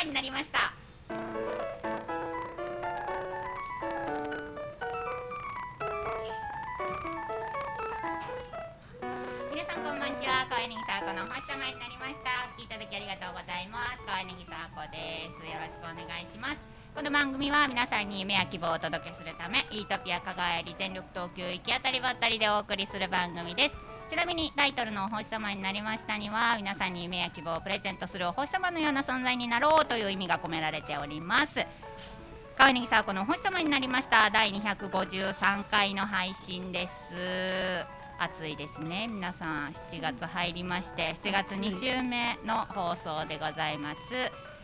前になりました。皆さんこんばんちは。川柳さあこのお星様になりました。お聞きいただきありがとうございます。川柳さあこです。よろしくお願いします。この番組は皆さんに夢や希望をお届けするためイートピア香川より全力投球行き当たりばったりでお送りする番組です。ちなみにタイトルのお星様になりましたには皆さんに夢や希望をプレゼントするお星様のような存在になろうという意味が込められております。川柳さこのお星様になりました第253回の配信です。暑いですね。皆さん7月入りまして7月2週目の放送でございます、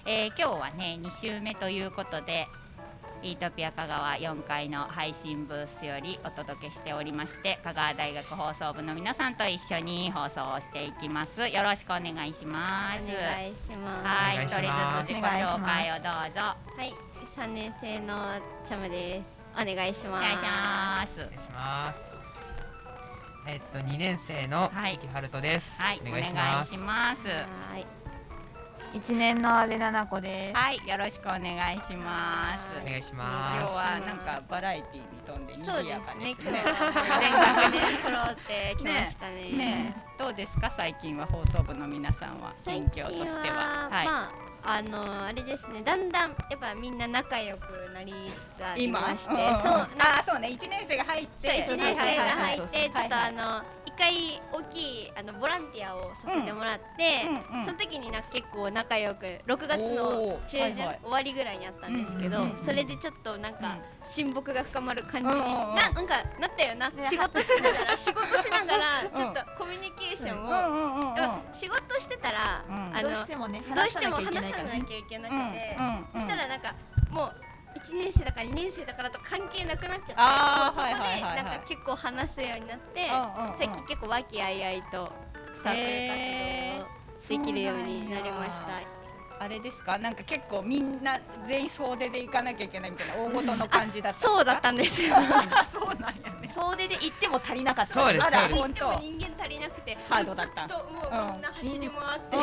えー今日はね2週目ということでイートピア香川4階の配信ブースよりお届けしておりまして香川大学放送部の皆さんと一緒に放送をしていきますよろしくお願いしますお願いします。はい一人ずつ自己紹介をどうぞはい、三年生のチャムです。お願いします。お願いしますお願いします。えっと二年生のはい関春人です。はいお願いしお願いしま。すはい、一年の阿部奈々子です。はいよろしくお願いしますお願いし今ます。日はなんかバラエティーに富んでそうで賑やかすね。です今日ねは全学年揃ってきましたね。ねえどうですか？最近は放送部の皆さんは最近況としてははい、まああのあれですね。だんだんやっぱみんな仲良くなりつつありまして、んんん。そう。あーそうね。一年生が入って。そう一年生が入って。ちょっとはいあの一回大きいあのボランティアをさせてもらって、うんうんその時にな結構仲良く6月の中旬、はいはい。終わりぐらいにあったんですけど、うんうんうん。うんそれでちょっとなんか親睦が深まる感じに、うんうんうん。ななんかなったよな、ね仕事しながら 仕事しながらん。ちょっとコミュニケーションを、うんうんうんうんやっぱ仕事してたら、うん。あのどうしてもね、話さしてもなきゃいけないからね。きゃいけなくて、そしたらなんかもう1年生だから2年生だからと関係なくなっちゃってそこでなんか結構話すようになって、最近結構和気あいあいとサークル活動をできるようになりました。あれですか？なんか結構みんな全員総出で行かなきゃいけないみたいな大事の感じだったそうだったんですよ。そうなんやね。総出で行っても足りなかった。そうです。あら本当人間足りなくてハードだった。ずっともうみんな走り回って、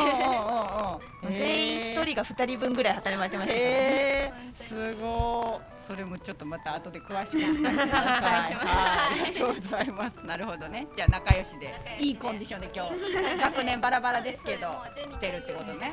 全員一人が二人分ぐらい働いてましたね。すごいそれもちょっとまた後で詳しくお聞かせくだありがとうございます。なるほどね。じゃあ仲良しで。いいコンディションで今日学年バラバラですけど来てるってことね。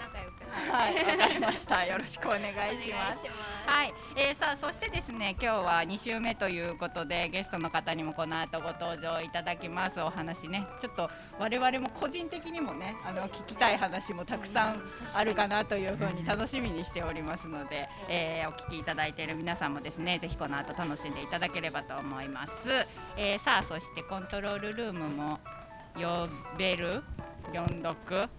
はい。わかりました。よろしくお願いします。はい、えー、さあそしてですね今日は2週目ということでゲストの方にもこの後ご登場いただきます。お話ねちょっと我々も個人的にもねあの聞きたい話もたくさんあるかなというふうに楽しみにしておりますので、えーお聞きいただいている皆さんもですねぜひこの後楽しんでいただければと思います、えー、さあそしてコントロールルームも呼べる？読読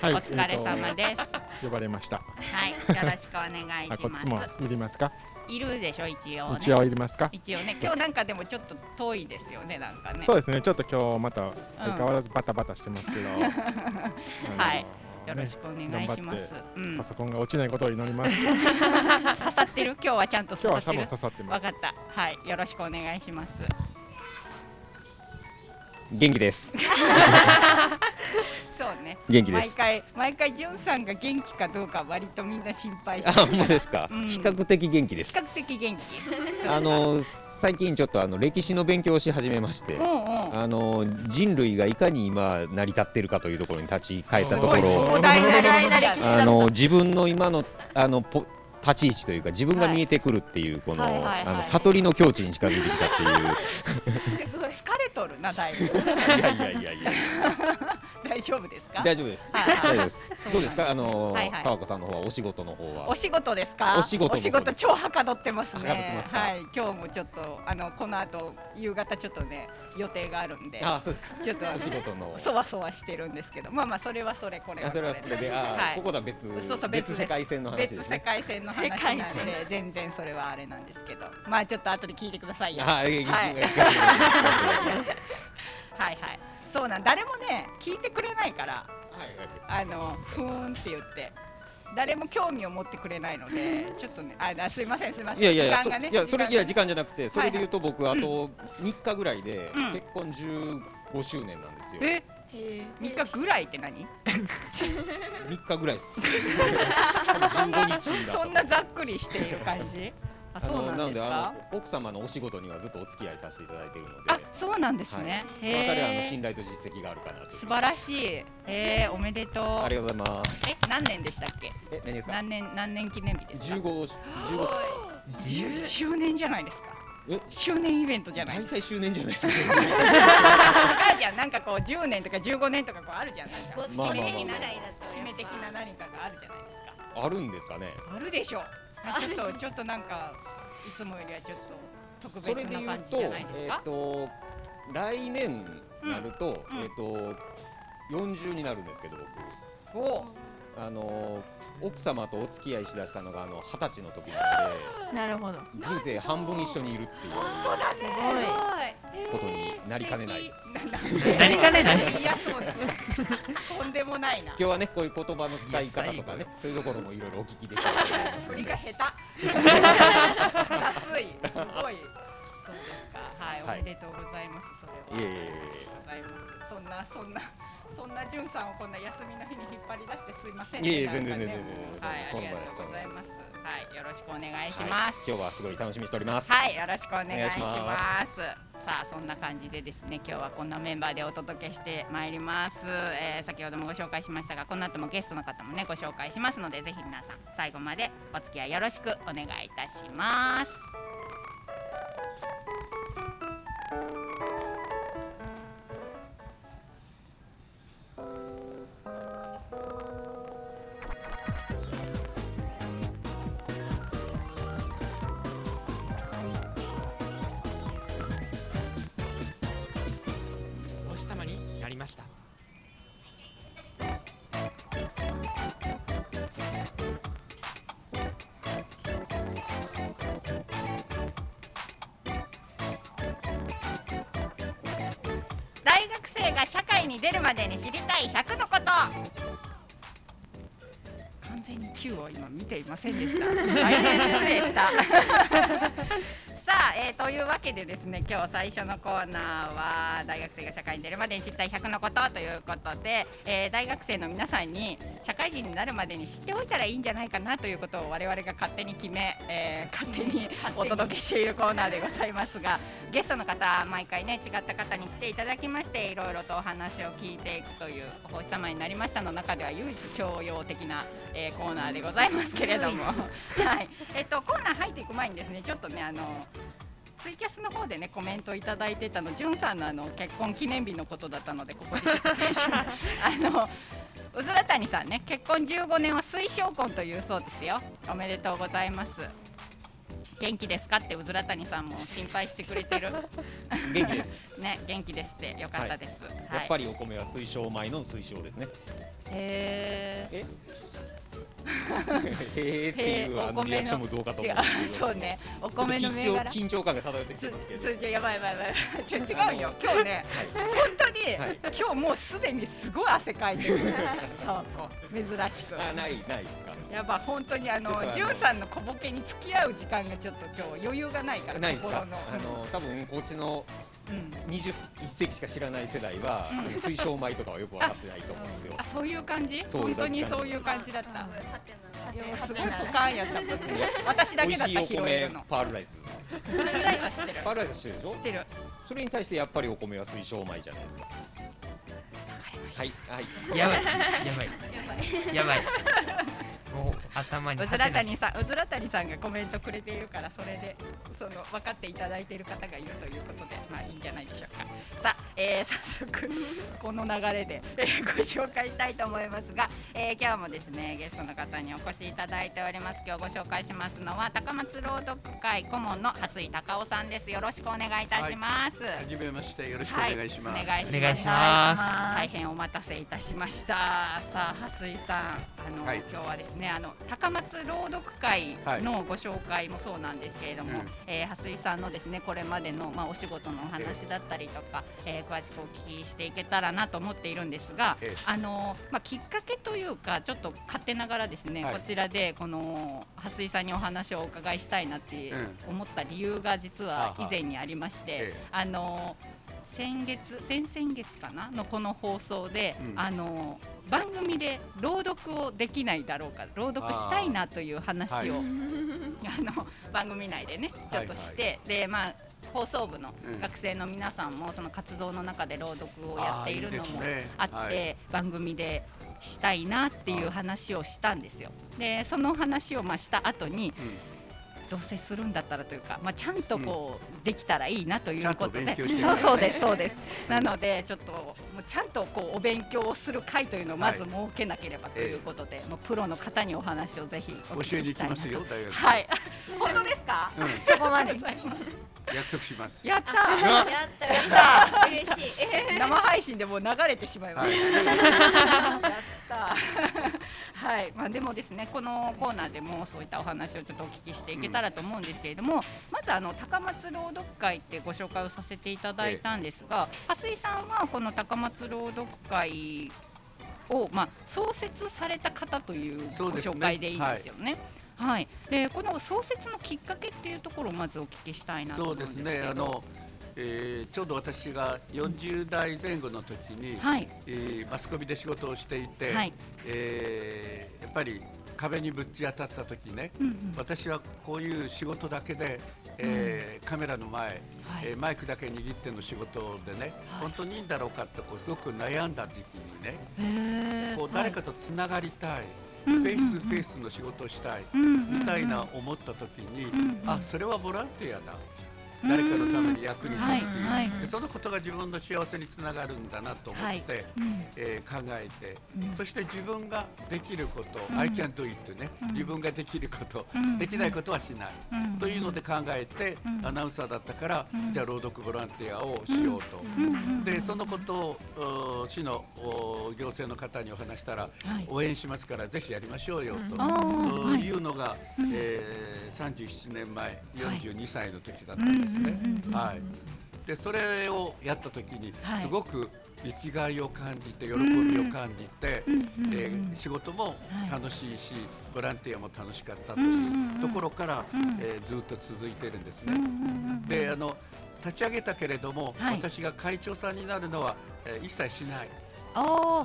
はい、お疲れ様です、呼ばれました。はい、よろしくお願いします。あこっちもいりますか？いるでしょ？一応ね。一応いりますか？一応ね。今日なんかでもちょっと遠いですよねなんかね。そうですね。ちょっと今日また相変わらずバタバタしてますけど。はい。よろしく。くお願いします。うん。パソコンが落ちないことを祈ります。刺さってる？今日はちゃんと刺さってる？今日は多分刺さってます。わか。った。はい。よろしくお願いします元気です。そうね元気です。毎回毎回じゅんさんが元気かどうか割とみんな心配あ、してほんまですか。うん比較的元気です比較。的元気 あの最近ちょっとあの歴史の勉強をし始めましてう、んうんあの人類がいかに今成り立っているかというところに立ち返ったところ、あの自分の今のあのポ立ち位置というか自分が見えてくるっていうこのあの悟りの境地に近づいてきたっていう。疲れとるなだいぶ。いやいやいやいや。大丈夫ですか？大丈夫です。はい。大丈夫です。どうですか？あのはいはい。沢子さんの方は。お仕事の方はお。仕事です。かお仕事お仕事超はかどってますねはい。今日もちょっとあのこの後夕方ちょっとね予定があるんであ、そうですか。ちょっとお仕事の。そわそわしてるんですけどまあまあそれはそれこれはあそれはそれで、あ、はい。ここでは別そうそう別世界線の話で別世すね。界線の話なんで全然それはあれなんですけど。まあちょっと後で聞いてくださいよ。あ、えはい。え はいはい。そうなん誰もね聞いてくれないから。はいはい。あのふーんって言って。誰も興味を持ってくれないのでちょっとねああすいませんすいません。いやいやいや、そ時間がねいやそれいや時間間じゃなくて、それで言うと僕あと3日ぐらいでうん。結婚15周年なんですよ。が。えへ3日ぐらいって何？3日ぐらいです。15日だそんなざっくりしている感じ？ああそうなんですのであかの奥様のお仕事にはずっとお付き合いさせていただいているので。あそうなんですね、はい、そのあたりはあのへ信頼と実績があるかなと。素晴らしい。えー、おめでとう。ありがとうございます。え何年でしたっけ？え何ですか？何年何年記念日ですか？15 15 10周年じゃないですか。え周年イベントじゃない。大体周年じゃないですか。あるじゃんなんかこう10年とか15年とかこうあるじゃん。なんか。締め的な何かがあるじゃないですか。あるんですかね。あるでしょ。うちょっとちょっとなんかいつもよりはちょっと特それで言う別な感じとじゃないですえっ、か、と来年なると、うん。えっ、と40になるんですけど僕。お。あの奥様とお付き合いしだしたのがあの二十歳の時なのえ なるほど。で人生半分一緒にいるっていうすごい。ことになりかねない。なりかねない。いやそうだ。とんでもないな。今日はねこういう言葉の使い方とかねそういうところもいろいろお聞きできたらと思います振りが下手。雑い。すごい。そうですか。はい、はい。おめでとうございます。それは。いえいえいえございます。そんなそんなそんなじゅんさんをこんな休みの日に引っ張り出してすいませんいえいえ全然全然はいありがとうございます。はいよろしくお願いします。今日はすごい楽しみにしております。はい、よろしくお願いします。さあそんな感じでですね今日はこんなメンバーでお届けしてまいります、えー先ほどもご紹介しましたがこの後もゲストの方もねご紹介しますのでぜひ皆さん最後までお付き合いよろしくお願いいたしますまでに知りたい100のこと。完全に Q を今見ていませんでした。大変失礼したえーというわけでですね今日最初のコーナーは大学生が社会に出るまでに知りたい100のことということで、えー大学生の皆さんに社会人になるまでに知っておいたらいいんじゃないかなということを我々が勝手に決め、えー勝手にお届けしているコーナーでございますが ゲストの方毎回ね違った方に来ていただきましていろいろとお話を聞いていくというお星様になりましたの中では唯一教養的な、えーコーナーでございますけれども、はい。えっとコーナー入っていく前にですねちょっとねあのツイキャスの方でねコメントいただいてたの、じゅんさんのあの結婚記念日のことだったのでここであのうずら谷さんね結婚15年は推奨婚というそうですよ。おめでとうございます。元気ですか？ってうずら谷さんも心配してくれてる。元気です。ね元気ですってよかったです。はい。やっぱりお米は水晶米の水晶ですね。へー。え？へーっていうあのリアクションもどうかと思うんですけど。そうね。お米の銘柄緊張感が漂ってきてますけど。数字やばいやばいやばい。ちょ違うよ。今日ね本当に、はい。今日もうすでにすごい汗かいてる。そうこう珍しく。あないない。ですかやばい本当にあのじゅんさんの小ボケに付き合う時間がちょっと今日余裕がないからないですか？あの多分こっちのうん。21世紀しか知らない世代は、あの水晶米とかはよく分かってないと思うんですよ。あそういう感じ？本当にそういう感じだった？す。ごいポカンやったもんね。私だ美けだった味しいお米拾えるの。パールライス。これぐらいは知ってる。パールライス知ってるでしょ？知ってる。それに対してやっぱりお米は水晶米じゃないですか。はい。はい。やばい。やばい。やばい頭にうずら谷さん、うずら谷さんがコメントくれているから、それで、その分かっていただいている方がいるということで、まあいいんじゃないでしょうか。さあ、えー、早速、この流れで、えーご紹介したいと思いますが、えー今日もですね、ゲストの方にお越しいただいております。今日ご紹介しますのは、高松朗読会顧問の蓮井隆夫さんです。よろしくお願いいたします。はじめましてよろしくお願いします。はい、お願いします。お願いします大変お待たせいたしました。さあ、蓮井さん、あの、はい今日はですね、あの高松朗読会のご紹介もそうなんですけれども、うん。えー蓮井さんのですね、これまでのまあお仕事のお話だったりとか、えー詳しくお聞きしていけたらなと思っているんですがええ、あのまあきっかけというか、ちょっと勝手ながらですね、はい。こちらでこの蓮井さんにお話をお伺いしたいなってうん。思った理由が実は以前にありまして。ええ。あの先月先々月かな？のこの放送で、うん。あの番組で朗読をできないだろうか朗読したいなという話をあ、はい。の番組内でねちょっとして、でまあ放送部のうん。学生の皆さんもその活動の中で朗読をやっているのもあってはい。番組でしたいなっていう話をしたんですよ。でその話をまあした後にうんどうせするんだったらというか、まあ、ちゃんとこう、できたらいいなということでちゃんと勉強してそうねそうですそうです。なのでちょっともうちゃんとこうお勉強をする会というのをまず設けなければということで、もうプロの方にお話をぜひお教えに行き聞きしたいなますよ大学はい。本当ですか、うん。そこまで。約束します。やったー。やったやった嬉しい。生配信でもう流れてしまいまはいした、やったはい、まあ、でもですねこのコーナーでもそういったお話をちょっとお聞きしていけたらと思うんですけれども、まずあの高松朗読会ってご紹介をさせていただいたんですが、蓮井さんはこの高松朗読会を、まあ、創設された方というご紹介でいいですよね。はい、でこの創設のきっかけっていうところをまずお聞きしたいなとそ思うんですけど。うですね。あの、えーちょうど私が40代前後の時に、はい。えーマスコミで仕事をしていて、はい。えーやっぱり壁にぶち当たった時ね、うんうん。私はこういう仕事だけで、えーカメラの前、はい。えーマイクだけ握っての仕事でね、はい。本当にいいんだろうかってこうすごく悩んだ時期にね、こう誰かとつながりたい、うんフェイスフェイスの仕事をしたい、みたいな思った時に、あそれはボランティアだ。誰かのために役に立つ、うん。はいはい。でそのことが自分の幸せにつながるんだなと思って、はい。うん。えー考えて、うん。そして自分ができること、うん。I can do it ね、うん。自分ができること、うん。できないことはしない、うん。というので考えて、うん。アナウンサーだったから、うん。じゃあ朗読ボランティアをしようと。でそのことをお市のお行政の方にお話したら、はい。応援しますからぜひやりましょうよと、い。いうのが、うん。えー、37年前はい。42歳の時だったんですね。うんうんうんうんはい、でそれをやった時に、はい。すごく生きがいを感じて喜びを感じて、仕事もはい。楽しいし、ボランティアも楽しかったというところから、うん。えーずっと続いてるんですね。であの立ち上げたけれども、はい。私が会長さんになるのは、えー一切しない。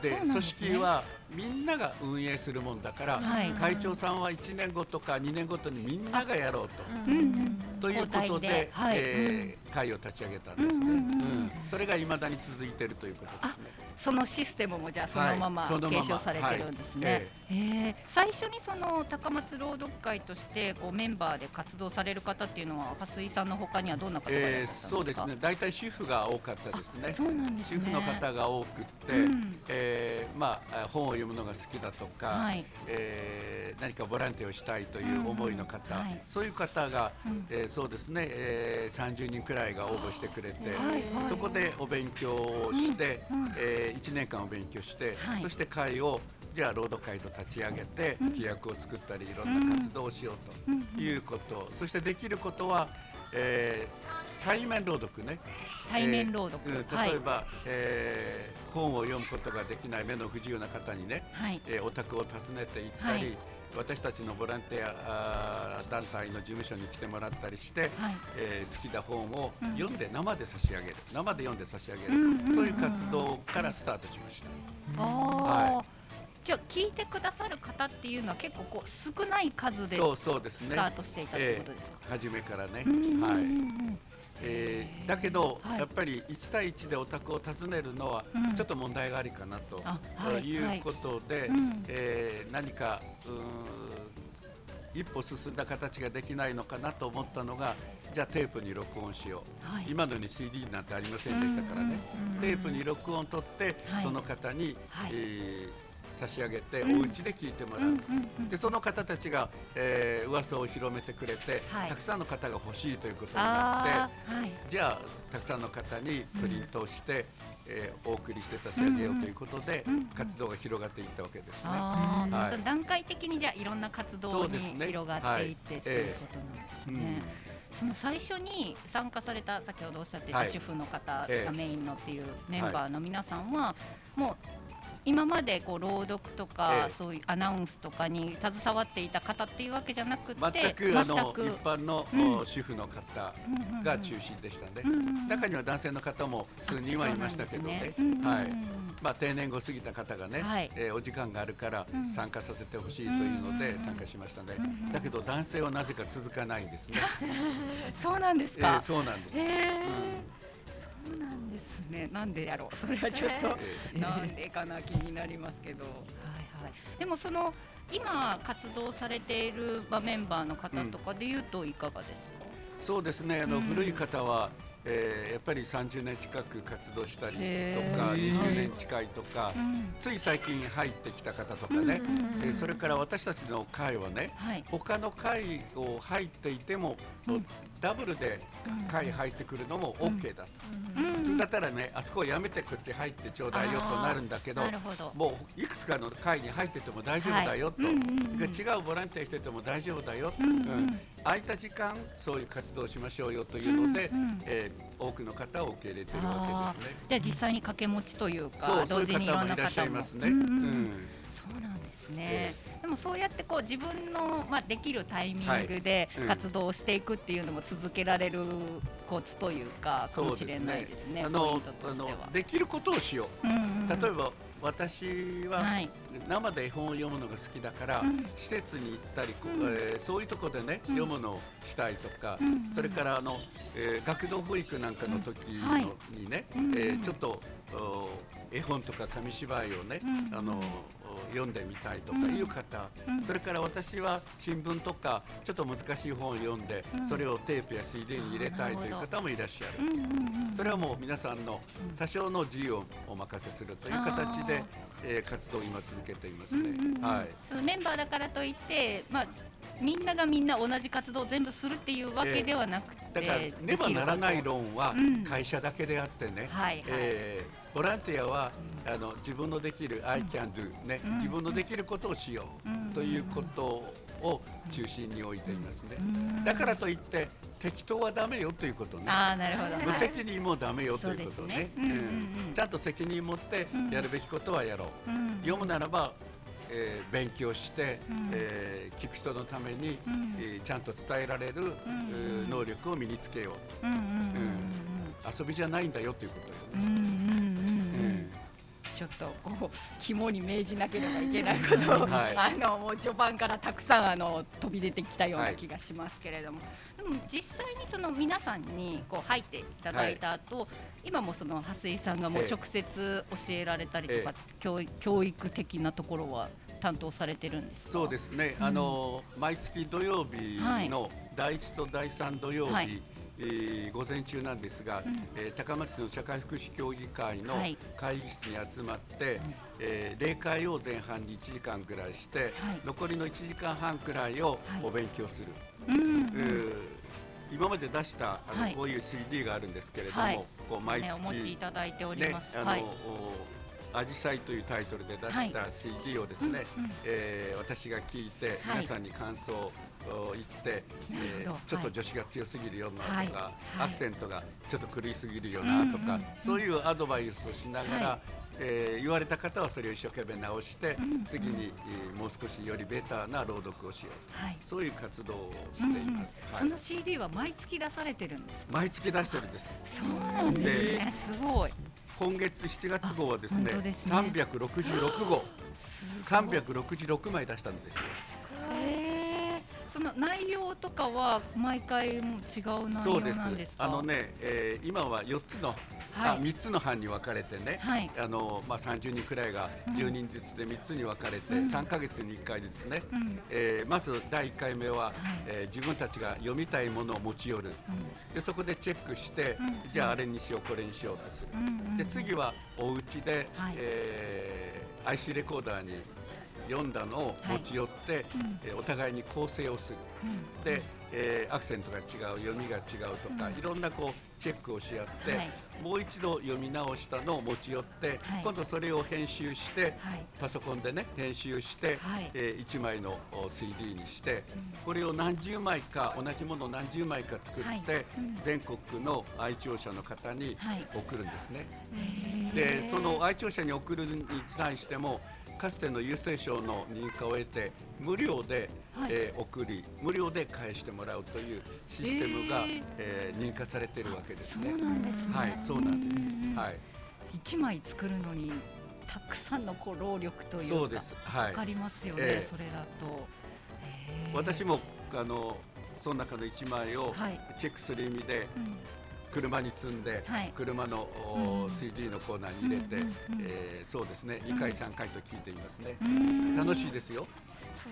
で組織はみんなが運営するもんだから、はい会長さんは1年後とか2年ごとにみんながやろうと。うんうんということでで、はいえー会を立ち上げたんですね。それが未だに続いているということですね。そのシステムもじゃあそのまま継承されてるんですね。はいへー最初にその高松朗読会としてこうメンバーで活動される方っていうのは蓮井さんの他にはどんな方がいらっしゃったんえーですか？そうですね。大体主婦が多かったですね。そうなんですね主婦の方が多くって、うんえーまあ本を読むのが好きだとか、はい。えー何かボランティアをしたいという思いの方、うんうんはい。そういう方が、うん。えーそうですね、えー、30人くらいが応募してくれて、そこでお勉強をして、うん。うん。え1年間お勉強して、はい。そして会をじゃあ朗読会と立ち上げて、うん。規約を作ったりいろんな活動をしようということ、そしてできることは、えー対面朗読ね。対面朗読、えーうんはい。例えば、えー本を読むことができない目の不自由な方にね、はい。えーお宅を訪ねて行ったり、はい。私たちのボランティア団体の事務所に来てもらったりして、はい。えー好きな本をうん。読んで生で差し上げる、生で読んで差し上げる、うんうんうんそういう活動からスタートしました。あー。はじゃあ聞いてくださる方っていうのは結構こう少ない数でそうそうですね。スター。トしていたということですか？初めからね、うんうんうんはい。うんえー。だけど、はい。やっぱり1対1でお宅を訪ねるのはうん。ちょっと問題がありかなと、あはいい。うことで、うん。えー何かうーん一歩進んだ形ができないのかなと思ったのがじゃあテープに録音しよう、はい。今のに CD なんてありませんでしたからね、うんうん。テープに録音取って、はい。その方に、はい。えー差し上げて、うん。お家で聞いてもらう。でその方たちが、えー噂を広めてくれて、はい。たくさんの方が欲しいということになってじゃあたくさんの方にプリントをして、えーお送りして差し上げようということで、活動が広がっていったわけですね。はい。段階的にじゃあいろんな活動に広がっていって、はいということなんですうん。ね。その最初に参加された先ほどおっしゃってたはい。主婦の方ええがメインのっていうメンバーの皆さんはもう今までこう朗読とか、ええ。そういうアナウンスとかに携わっていた方っていうわけじゃなくて全くあの一般の、うん。お主婦の方うんうんが中心でしたね、うんうん中には男性の方も数人はいましたけどね。ねうんうんうんはいまあ、定年後過ぎた方がね、はい。えーお時間があるからうん。参加させてほしいというのうんうんうんで参加しましたね、うんうんだけど男性はなぜか続かないんですね、そうなんですえかー、そうなんです、へーそうなんですね。なんでやろう。それはちょっとえなんでかな気になりますけど。はいはい。でもその今活動されているまあメンバーの方とかで言うといかがですか？そうですねあの、うん古い方は、えーやっぱり30年近く活動したりとか20年近いとか、うん。つい最近入ってきた方とかね、えーそれから私たちの会はねはい。他の会を入っていても、うんダブルで会入ってくるのも OK だと、うん。普通だったらねあそこをやめてこっち入ってちょうだいよとなるんだけど。もういくつかの会に入ってても大丈夫だよと、違うボランティアしてても大丈夫だよ、うんうん。空いた時間そういう活動をしましょうよというので、えー多くの方を受け入れているわあけですね。ーじゃあ実際に掛け持ちというか同時にいろんな方もいらっしゃいますね。うんですね。でもそうやってこう自分のまあできるタイミングで活動していくっていうのも続けられるコツというかかもしれないですね。あポイのントとあの。できることをしよう。うんうん。例えば私ははい。生で絵本を読むのが好きだから、うん。施設に行ったり、こうん。えーそういうところでね、うん。読むのをしたいとか、うんそれからあの、えー学童保育なんかの時の、うん。はい。にね、うんえーちょっとお絵本とか紙芝居をね、うんあのお読んでみたいとかいう方、うん。それから私は新聞とかちょっと難しい本を読んで、うん。それをテープや CD に入れたいという方もいらっしゃる。それはもう皆さんの多少の自由をお任せするという形でえー活動を今続けていますね。はい。そのメンバーだからといって、まあ、みんながみんな同じ活動を全部するっていうわけではなくて、だからねばならない論はうん。会社だけであってね、はいはい。えーボランティアはあの自分のできる I can do ね、うん。自分のできることをしよう、うん。ということを中心に置いていますね。うん。だからといって適当はダメよということね。ああなるほど。無責任もダメよということね。ちゃんと責任持ってやるべきことはやろう。うん。読むならば、えー勉強して、うん。えー聞く人のために、うん。えーちゃんと伝えられる、うん。えー能力を身につけよううんうんうんうん遊びじゃないんだよということよね。ちょっとこう肝に銘じなければいけないことを、はい。あのもう序盤からたくさんあの飛び出てきたような気がしますけれども、でも実際にその皆さんにこう入っていただいた後、今もその蓮井さんがもうええ直接教えられたりとか、え教育教育的なところは担当されてるんですか？そうですね、あの毎月土曜日の第一と第三土曜日、はいえー午前中なんですが、うん。えー高松市の社会福祉協議会のはい。会議室に集まって、えー例会を前半に1時間くらいして、はい。残りの1時間半くらいをお勉強する。うんうんえー今まで出したあの、はい。こういう CD があるんですけれども、はい。こう毎ね、月、お持ちいただいておりねます。あの、はい。おアジサイというタイトルで出した CD をですね、うんうん。えー私が聞いて、はい。皆さんに感想を言って、えなるほど。ーちょっと女子が強すぎるようなとか、はい。アクセントがちょっと狂いすぎるよなとか、うんうん。うんそういうアドバイスをしながら、はい。えー言われた方はそれを一生懸命直して、うんうん。次に、えーもう少しよりベターな朗読をしようはい。そういう活動をしています。はい。その CD は毎月出されてるんですか？毎月出してるんです。そうなんですね。すごい。今月7月号はですね、すね366号、366枚出したんですよ。その内容とかは毎回も違う内容なんですか？あの。ね、えー今は4つの、あはい。3つの班に分かれてね、はい。あのまあ、30人くらいが10人ずつで3つに分かれて、うん。3ヶ月に1回ずつね、うん。えーまず第1回目は、はい。えー自分たちが読みたいものを持ち寄る。でそこでチェックして、うん。じゃああれにしようこれにしようとする、うん。うん。で次はお家で、はい。えー IC レコーダーに読んだのを持ち寄って、うん。えーお互いに構成をする。うん。で、えーアクセントが違う読みが違うとか、うん。いろんなこうチェックをし合って、はい。もう一度読み直したのを持ち寄って、はい。今度それを編集して、はい。パソコンでね編集して、はい。え1枚のお CD にして、これを何十枚か同じものを何十枚か作って、全国の愛聴者の方にはい。送るんですね。へでその愛聴者に送るに対してもかつての郵政省の認可を得て無料で、はいえー送り無料で返してもらうというシステムが、へーえー認可されているわけですね。そうなんですねはい、そうなんです。はい、一枚作るのにたくさんのこう労力というかそうです。はいわか。りますよね、ええそれだと。へー私もあのその中の一枚をはいチェックする意味でうん車に積んで、はい。車の、おうん。CD のコーナーに入れて、うんうんうんえーそうですね。2回3回と聞いていますね、うん。楽しいですよ。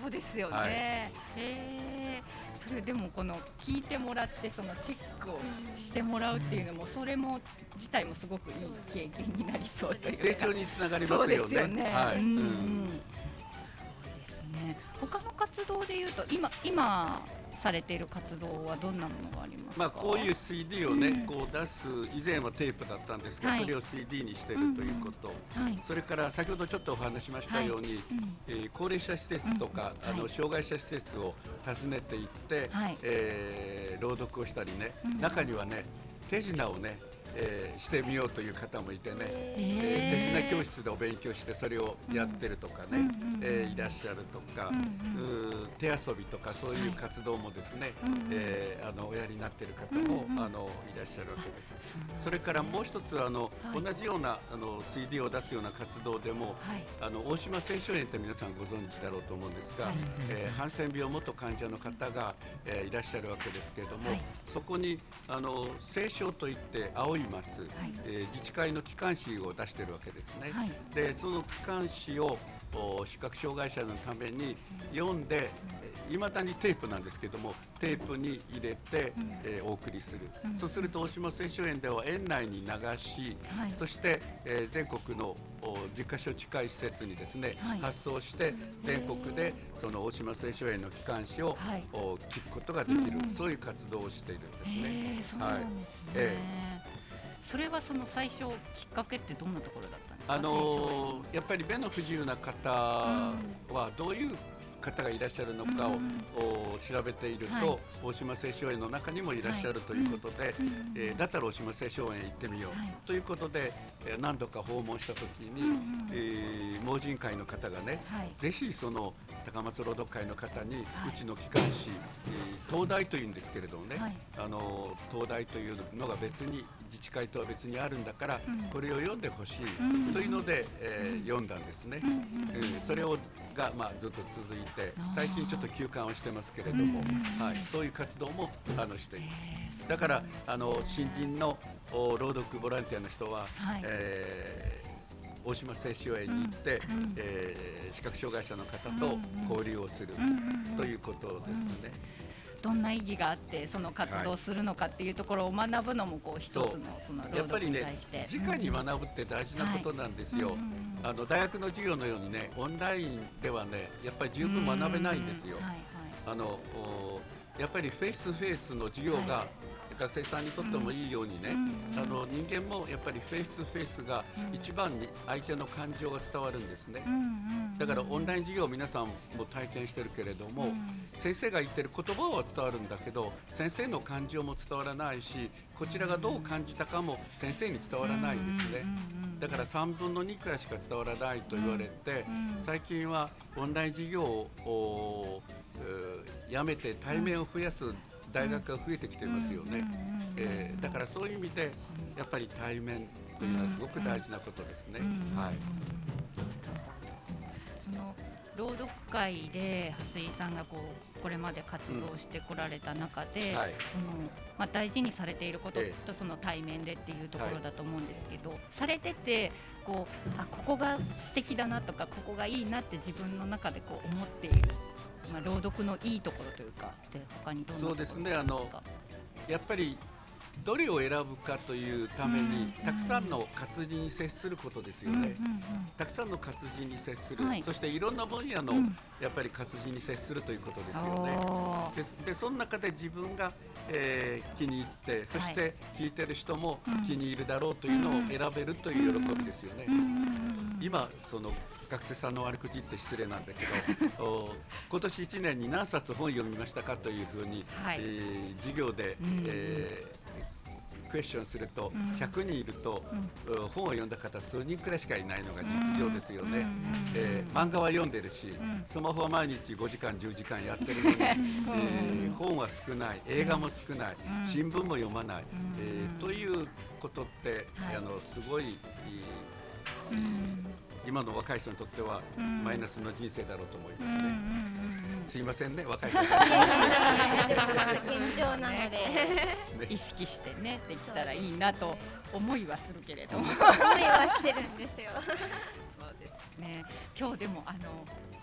そうですよね。はい。へえそれでもこの聞いてもらってそのチェックをししてもらうっていうのもそれも自体もすごくいい経験になりそうというか。成長につながりますそうでよねすよね。はい、うんうん。うん。そうですね。他の活動でいうと今今されている活動はどんなものがありますか？まあこういう CD をね、うん。こう出す以前はテープだったんですが、はい。それを CD にしてるということ、はい。それから先ほどちょっとお話しましたように、うん。えー高齢者施設とか、うんはい。あの障害者施設を訪ねていって、はい。えー朗読をしたりね、うん。中にはね手品をね、えーしてみようという方もいてね、へえー手ー品教室でお勉強してそれをやってるとかね、うんうんえーいらっしゃるとか、うんうー手遊びとかそういう活動もですね、うんうんえーあのおやりになっている方も、うんうんあのいらっしゃるわけです。それからもう一つあの、はい。同じようなあの CD を出すような活動でも、はい。あの大島青少年って皆さんご存知だろうと思うんですが、はい。えーハンセン病元患者の方が、えーいらっしゃるわけですけれども、はい。そこにあの青少といって青い松、はい。えー自治会の機関誌を出してるわけですね。はい。でその機関誌をお視覚障害者のために読んでいまだにテープなんですけどもテープに入れて、えーお送りする、うん。そうすると大島青少園では園内に流し、はい。そして、えー全国のお10カ所近い施設にですね、はい。発送して全国でその大島青少園の機関誌を、はい。お聞くことができる、うんうん。そういう活動をしているんですね。へえそうなんですね。えそれはその最初きっかけってどんなところだったんですか？あのーやっぱり目の不自由な方はどういう方がいらっしゃるのかを、うんお調べていると、はい。大島青少園の中にもいらっしゃるということで、うんえーだったら大島青少園行ってみよう、はい。ということで、えー何度か訪問した時に、うんうんえー盲人会の方がね、はい。ぜひその高松朗読会の方に、はい。うちの機関誌、えー東大というんですけれどもね、はい。あの東大というのが別に自治会とは別にあるんだから、うん。これを読んでほしい、うん。というので、えー読んだんですね。うんそれをが、まあ、ずっと続いて最近ちょっと休館をしてますけれども、うんはい、そういう活動もあのしています。だからあの新人のお朗読ボランティアの人は、はい。えー大島青少園に行って、うんうん。えー視覚障害者の方と交流をする、うんうんうん。ということですね。どんな意義があってその活動をするのかっていうところを学ぶのもこう一つのその朗読やっぱりねに対して。直に学ぶって大事なことなんですよ。うんうんうんあの大学の授業のようにねオンラインではねやっぱり十分学べないんですよう。はいはいあのおやっぱりフェイスフェイスの授業が、は学生さんにとってもいいようにね、うんあの人間もやっぱりフェイスフェイスが一番に相手の感情が伝わるんですね。だからオンライン授業皆さんも体験してるけれども、うん。先生が言ってる言葉は伝わるんだけど先生の感情も伝わらないしこちらがどう感じたかも先生に伝わらないんですね。だから3分の2くらいしか伝わらないと言われて、うん最近はオンライン授業をやめて対面を増やす大学が増えてきてますよね。えーだからそういう意味でやっぱり対面というのはすごく大事なことですね。うんはい。その朗読会で蓮井さんがこうこれまで活動してこられた中で、はいそのまあ、大事にされていることえとその対面でっていうところだと思うんですけど、されててこうあここが素敵だなとかここがいいなって自分の中でこう思っている、まあ、朗読のいいところというかで他にどんなそうですねあのかやっぱりどれを選ぶかというために、うんたくさんの活字に接することですよね。たくさんの活字に接する、はい。そしていろんな分野の、うん。やっぱり活字に接するということですよね。ででその中で自分が、えー気に入ってそして聞いてる人もうん。気に入るだろうというのを選べるという喜びですよね。今その学生さんの悪口って失礼なんだけど お今年1年に何冊本読みましたかというふうに、はい。えー授業で、うんえークエスチョンすると、うん。100人いると、うん。うん本を読んだ方数人くらいしかいないのが実情ですよね、うんえー漫画は読んでるし、ん。スマホは毎日5時間10時間やってるのに、えー本は少ない映画も少ない、うん。新聞も読まない、ん。えーということって、はい。あのすごいいいうん今の若い人にとっては、うん。マイナスの人生だろうと思いますね。すいませんね若い方いやいやいやでも現状なので。ね。意識してねできたらいいなと思いはするけれども。思いはしてるんですよ。そうですね。今日でもあの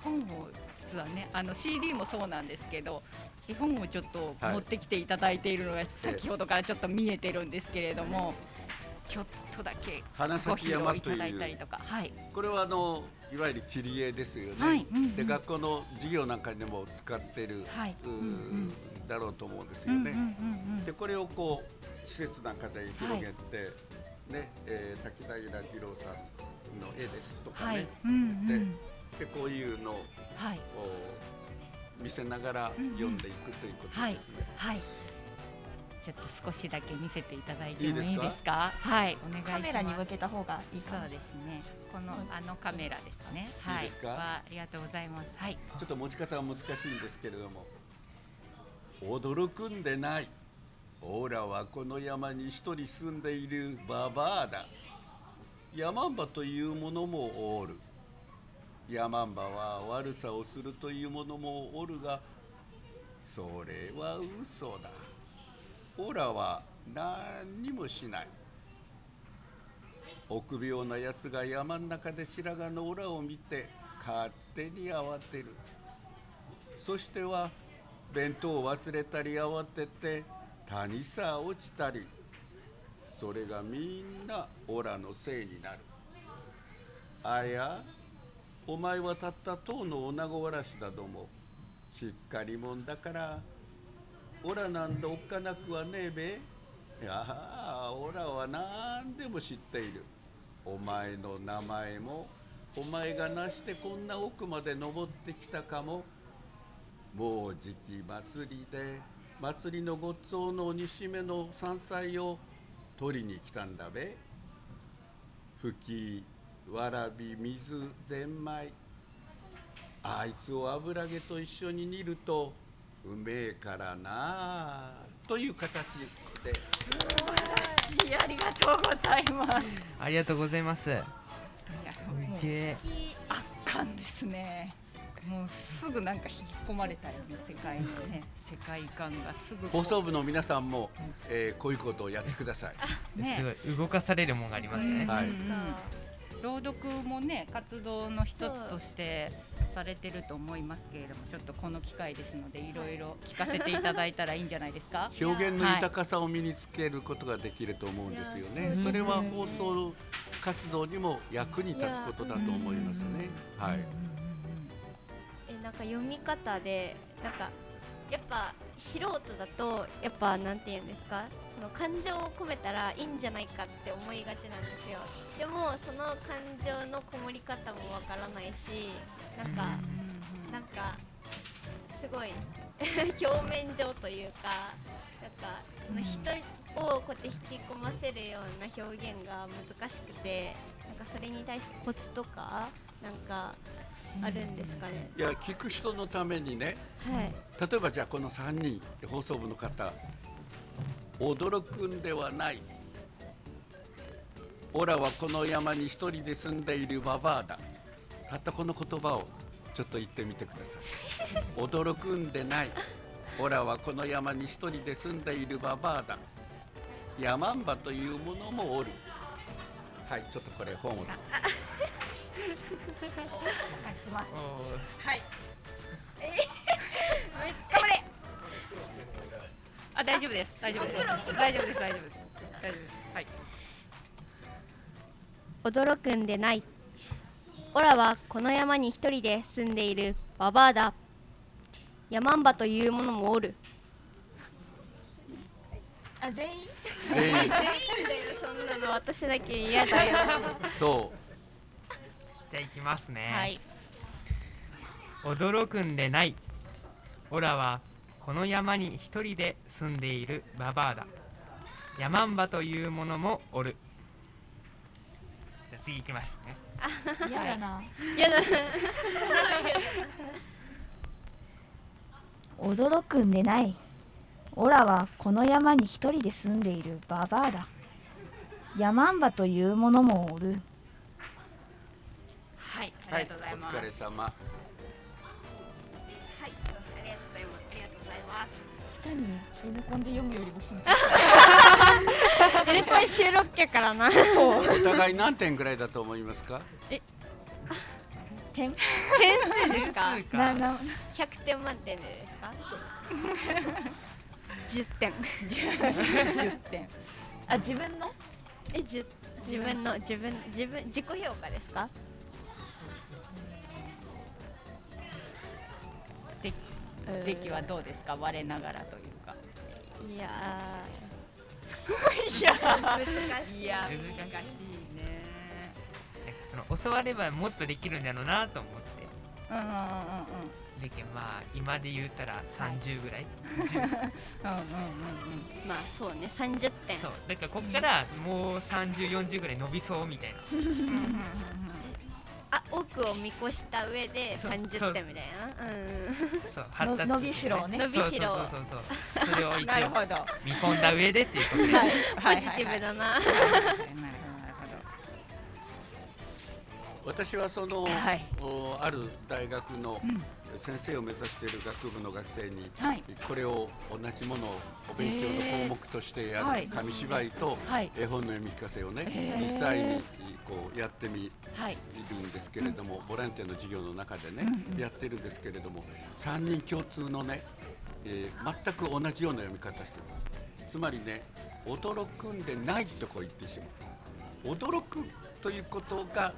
本を実はねあの CD もそうなんですけど絵本をちょっとはい持ってきていただいているのが先ほどからちょっと見えてるんですけれども、ちょっとだけ花咲山と露いただいたいうりとか。はい。これはあのいわゆる切り絵ですよね、はい。うんうん。で学校の授業なんかでも使ってる、はい。うんうんだろうと思うんですよね。うんうんうんでこれをこう施設なんかで広げて、ね、えー滝平二郎さんの絵ですとかね、はい。うんうん。でこういうのを見せながら読んでいくということですね。はいちょっと少しだけ見せていただいてもいいいいですか？ですか？はいお願いします。カメラに向けた方がいいそうですね。このあのカメラですね。はい。わありがとうございます。はい。ちょっと持ち方は難しいんですけれども。驚くんでない。オーラはこの山に一人住んでいるババアだ。ヤマンバというものもおる。ヤマンバは悪さをするというものもおるがそれは嘘だオラは何にもしない。臆病なやつが山ん中で白髪のオラを見て勝手に慌てる。そしては弁当を忘れたり慌てて谷さ落ちたり。それがみんなオラのせいになる。あやお前はたった当の女子わらしだどもしっかりもんだからオラなんだおっかなくはねえべ?いやあオラは何でも知っている。お前の名前もお前がなしてこんな奥まで登ってきたかも。もうじき祭りで祭りのごっつおの煮しめの山菜を取りに来たんだべ。吹きわらび水ゼンマイ。あいつを油揚げと一緒に煮るとうめえからなあという形でありがとうございますありがとうございます。すげえ。圧巻ですねもうすぐなんか引き込まれたよね世界のね世界観がすぐ放送部の皆さんも、えーこういうことをやってください。ねすごい動かされるもんがありますね。はいうんうん朗読もね活動の一つとしてされてると思いますけれどもちょっとこの機会ですのでいろいろ聞かせていただいたらいいんじゃないですか？表現の豊かさを身につけることができると思うんですよね。それは放送活動にも役に立つことだと思いますね。はい。えなんか読み方でなんかやっぱ素人だとやっぱなんて言うんですか？その感情を込めたらいいんじゃないかって思いがちなんですよ。でもその感情のこもり方もわからないしなんかなんかすごい 表面上というかなんかその人をこうやって引き込ませるような表現が難しくてなんかそれに対してコツとかなんかあるんですかね、いや聞く人のためにね、はい。例えばじゃあこの3人放送部の方驚くんではない。オラはこの山に一人で住んでいるババアだ。たったこの言葉をちょっと言ってみてください。驚くんでない。オラはこの山に一人で住んでいるババアだ。ヤマンバというものもおる。はい、ちょっとこれ本を。しますはいあ大丈夫です。大丈夫です。大丈夫です。大丈夫です。大丈夫ですはい。驚くんでない。オラはこの山に一人で住んでいる。ババアだ。ヤマンバというものもおる。あ全員？全員。全員だよ。そんなの私だけ嫌だよ。そう。じゃあ行きますね。はい。驚くんでない。オラはこの山に一人で住んでいるババアだ。ヤマンバというものもおる。じゃあ次いきますね。嫌だな。やだ。驚くんでない。オラはこの山に一人で住んでいるババアだ。ヤマンバというものもおる。はいあはいりがとうございます、お疲れ様ます下に。N コンで読むよりも緊張えこれ収録やからなお互い何点ぐらいだと思いますか？点？点数か？なな100点満点でですか？10点。10点。あ自分の？え10自分の自分自分自己評価ですか？で出来はどうですか？我ながらというか。いや いやー。難しい。いや難しいね。なんかその教わればもっとできるんだろうなと思って。うんうんうんうんうん。でけんまあ今で言うたら30ぐらい、うんうんうんまあそうね。30点そう。だからこっからもう3040ぐらい伸びそうみたいな。うんうんうんうんあ奥を見越した上でそう。30点みたいな。う。ん。そう発達伸びしろをね。伸びしろそうそうそうそう。それを一応なるほど。見込んだ上でっていうことで、はいポジティブだな。なるほどなる私はその、はい。おある大学のうん先生を目指している学部の学生に、はい。これを同じものをお勉強の項目としてやはい。る紙芝居とはい。絵本の読み聞かせをね、実際にこうやってみはい。るんですけれども、ボランティアの授業の中でね、やってるんですけれども3人共通のね、えー全く同じような読み方してるつまりね驚くんでないとこう言ってしまう。驚くということが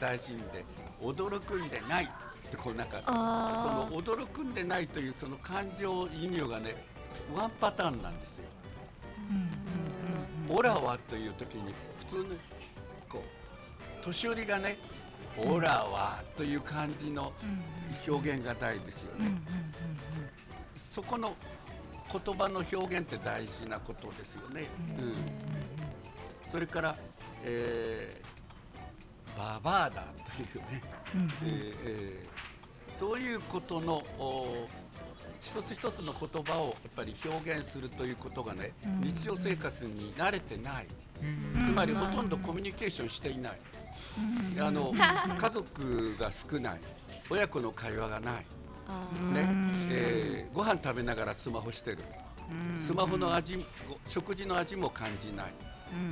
大事で驚くんでないってこうなんかそあの驚くんでないというその感情異名がねワンパターンなんですよ。オラはという時に普通ねこう年寄りがねオラはという感じの表現が大事ですよね。そこの言葉の表現って大事なことですよね。うん、それから、えー、ババアだというね、えーえーそういうことのお一つ一つの言葉をやっぱり表現するということがね、日常生活に慣れてない、つまりほとんどコミュニケーションしていない、あの 家族が少ない。親子の会話がない、あねえーご飯食べながらスマホしてる、スマホの味ご食事の味も感じない、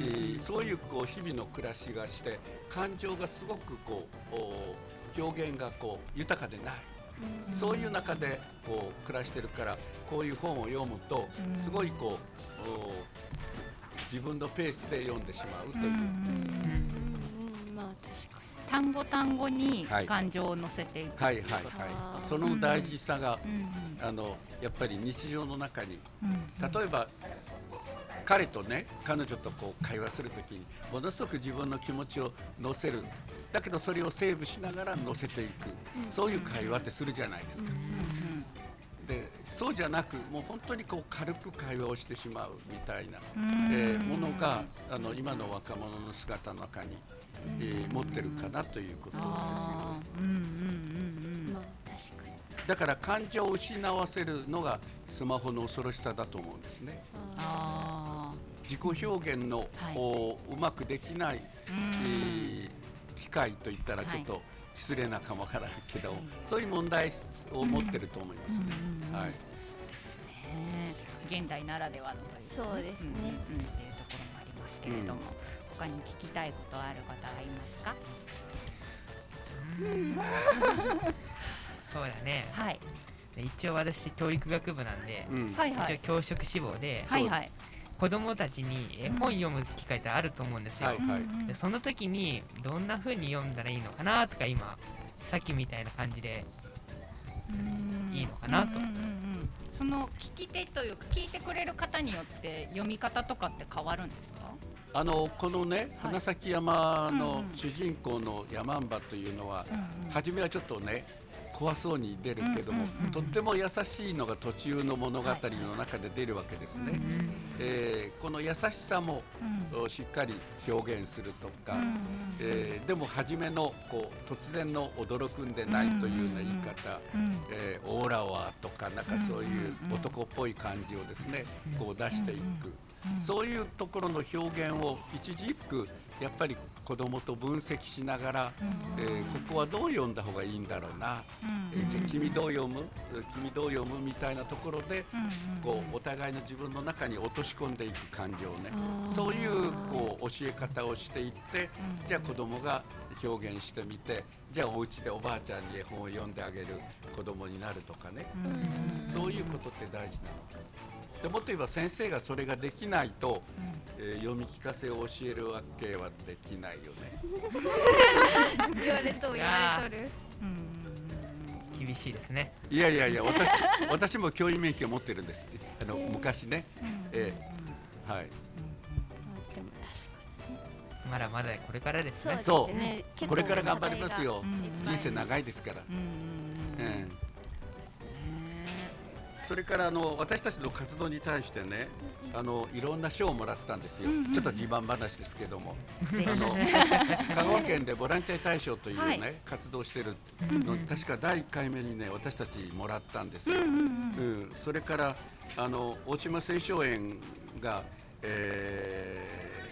えーそういうこう日々の暮らしがして感情がすごくこうお表現がこう豊かでない、そういう中でこう暮らしてるからこういう本を読むとすごいこうお自分のペースで読んでしまうという。ーうんまあ確か単語単語にはい。感情を乗せていくはいはいはい。あーその大事さが、うんあのやっぱり日常の中に。うん。例えば彼とね彼女とこう会話するときにものすごく自分の気持ちを乗せる。だけどそれをセーブしながら乗せていく、そういう会話ってするじゃないですか、でそうじゃなくもう本当にこう軽く会話をしてしまうみたいな、えーものがあの今の若者の姿の中に、えー持ってるかなということですよね。うんうんうんうん。まあ確かにだから感情を失わせるのがスマホの恐ろしさだと思うんですね。あ自己表現の、はい。おうまくできない、えん。ー機会といったらはいちょっと失礼なかもわからないけど、そういう問題を持ってると思いますね。うんはい。ね。現代ならではのというかそうですね。うんうんっていうところもありますけれども、他に聞きたいことある方はいますか？そうやね。はい。一応私教育学部なんで、うん。一応教職志望で、はいはい。子供たちに絵本読む機会ってあると思うんですよ、はいはい。でその時にどんな風に読んだらいいのかなとか今さっきみたいな感じでいいのかなと。うんうんうんうん。その聞き手というか聞いてくれる方によって読み方とかって変わるんですか？あのこのね、はい。花咲山のん。主人公の山んばというのは、うんうん。初めはちょっとね、怖そうに出るけども、うんうんうんとっても優しいのが途中の物語の中で出るわけですね。えーこの優しさも、おしっかり表現するとか、えーでも初めのこう突然の驚くんでないというような言い方、えーオーラはとかなんかそういう男っぽい感じをですね、こう出していく、そういうところの表現を一字一句やっぱり子供と分析しながら、えーここはどう読んだ方がいいんだろうな、えーじゃあ君どう読む？君どう読むみたいなところで、こうお互いの自分の中に落とし込んでいく感情ね。そういうこう教え方をしていって、じゃあ子供が表現してみてじゃあお家でおばあちゃんに絵本を読んであげる子供になるとかね、そういうことって大事なの？でもっと言えば先生がそれができないと、えー読み聞かせを教えるわけはできないよね。言われとる言われとる。厳しいですね。いやいやいや 私私も教員免許持ってるんです。あの、昔ね、ええはい。まだまだこれからですね。そそう。ねこれから頑張りますよ、うん人生長いですから、うんそれからあの私たちの活動に対してねあのいろんな賞をもらったんですよ、ちょっと自慢話ですけども。あの 香川県でボランティア大賞というね、はい。活動してるのに確か第1回目にね私たちもらったんですよ、うんそれからあの大島青少園が、えー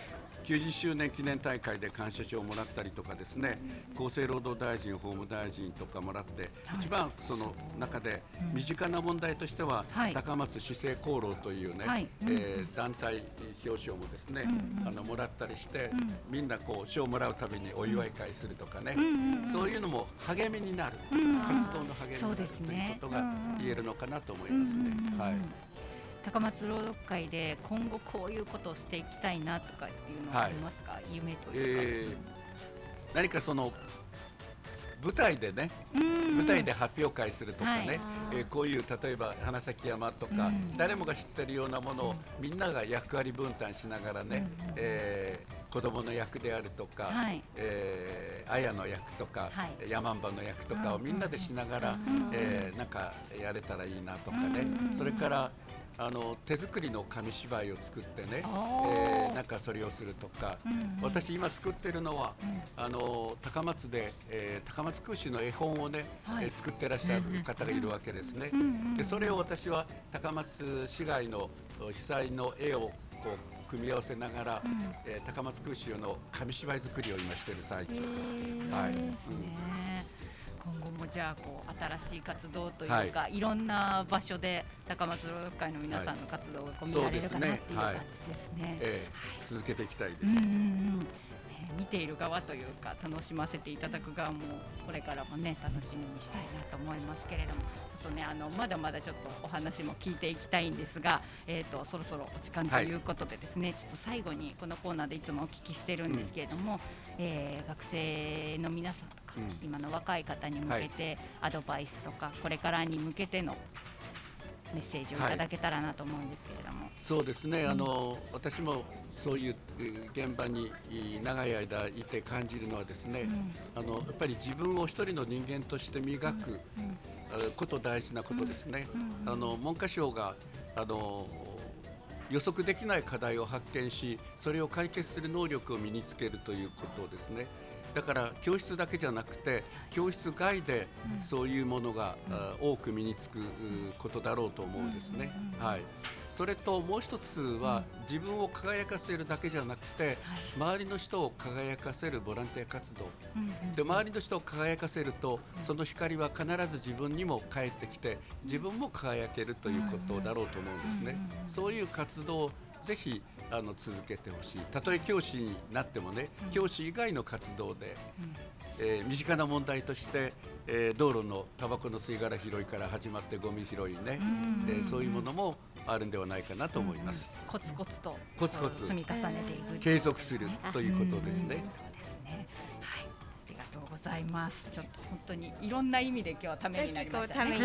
90周年記念大会で感謝状をもらったりとかですね厚生労働大臣、法務大臣とかもらって、一番その中で身近な問題としては、はい。高松市政功労というね、はい。えー団体表彰もですね、あのもらったりして、みんなこう賞をもらうたびにお祝い会するとかね、そういうのも励みになる、活動の励みになるというねことが言えるのかなと思いますね。はい高松朗読会で今後こういうことをしていきたいなとかっていうのはありますか、夢というか、えー何かその舞台でね、舞台で発表会するとかね、はい。えーこういう例えば花咲山とか、うん。誰もが知ってるようなものをみんなが役割分担しながらね、えー子供の役であるとか、はい。えー綾の役とか、はい。山んばの役とかをみんなでしながら、えーなんかやれたらいいなとかね、それからあの手作りの紙芝居を作ってね、えーなんかそれをするとか、私今作ってるのは、あの高松で、えー高松空襲の絵本をね、はい。えー作ってらっしゃる方がいるわけですね。でそれを私は高松市街のお被災の絵をこう組み合わせながら、えー高松空襲の紙芝居作りを今してる最中。です。はい。うんね今後もじゃあこう新しい活動というか、い、ろんな場所で高松朗読会の皆さんの活動がこう見られるかなっていう感じですね。えー続けていきたいです。うんうんうん。ね見ている側というか楽しませていただく側もこれからもね楽しみにしたいなと思いますけれどもちょっとねあのまだまだちょっとお話も聞いていきたいんですが、えー、とそろそろお時間ということでですね、ちょっと最後にこのコーナーでいつもお聞きしてるんですけれども、えー学生の皆さんとか、うん。今の若い方に向けてアドバイスとか、これからに向けてのメッセージをいただけたらなと思うんですけれども。そうですね、あの私もそういうえー現場にえー長い間いて感じるのはですね、あのやっぱり自分を一人の人間として磨く、あこと大事なことですね。あの文科省があの予測できない課題を発見しそれを解決する能力を身につけるということですね。だから教室だけじゃなくて教室外でそういうものが、あ多く身につくうことだろうと思うんですね、はいそれともう一つは、自分を輝かせるだけじゃなくて、周りの人を輝かせるボランティア活動、で周りの人を輝かせるとその光は必ず自分にも返ってきて自分も輝けるということだろうと思うんですね。そういう活動をぜひあの続けてほしい。たとえ教師になってもね、教師以外の活動で、えー身近な問題として、えー道路のタバコの吸い殻拾いから始まってゴミ拾いね、えーそういうものもあるんではないかなと思います。コツコツとコツコツ。積み重ねていく。継続するということですね。ざいますちょっと本当にいろんな意味で今日はためになりましたね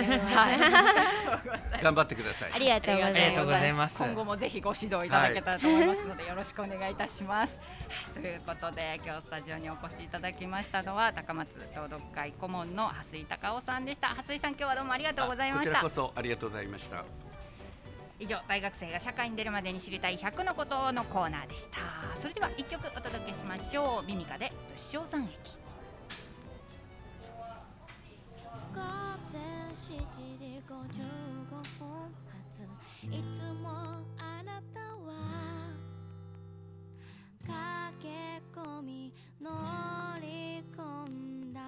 頑張ってくださいありがとうございますありがとうございます今後もぜひご指導いただけたらと思いますので、よろしくお願いいたします。はいということで今日スタジオにお越しいただきましたのは高松朗読会顧問の蓮井隆夫さんでした。蓮井さん今日はどうもありがとうございましたこちらこ。そありがとうございました以上大学生が社会に出るまでに知りたい100のことのコーナーでした。それでは一曲お届けしましょう。ミミカで武将山駅。午前7時55分発。いつもあなたは駆け込み乗り込んだ「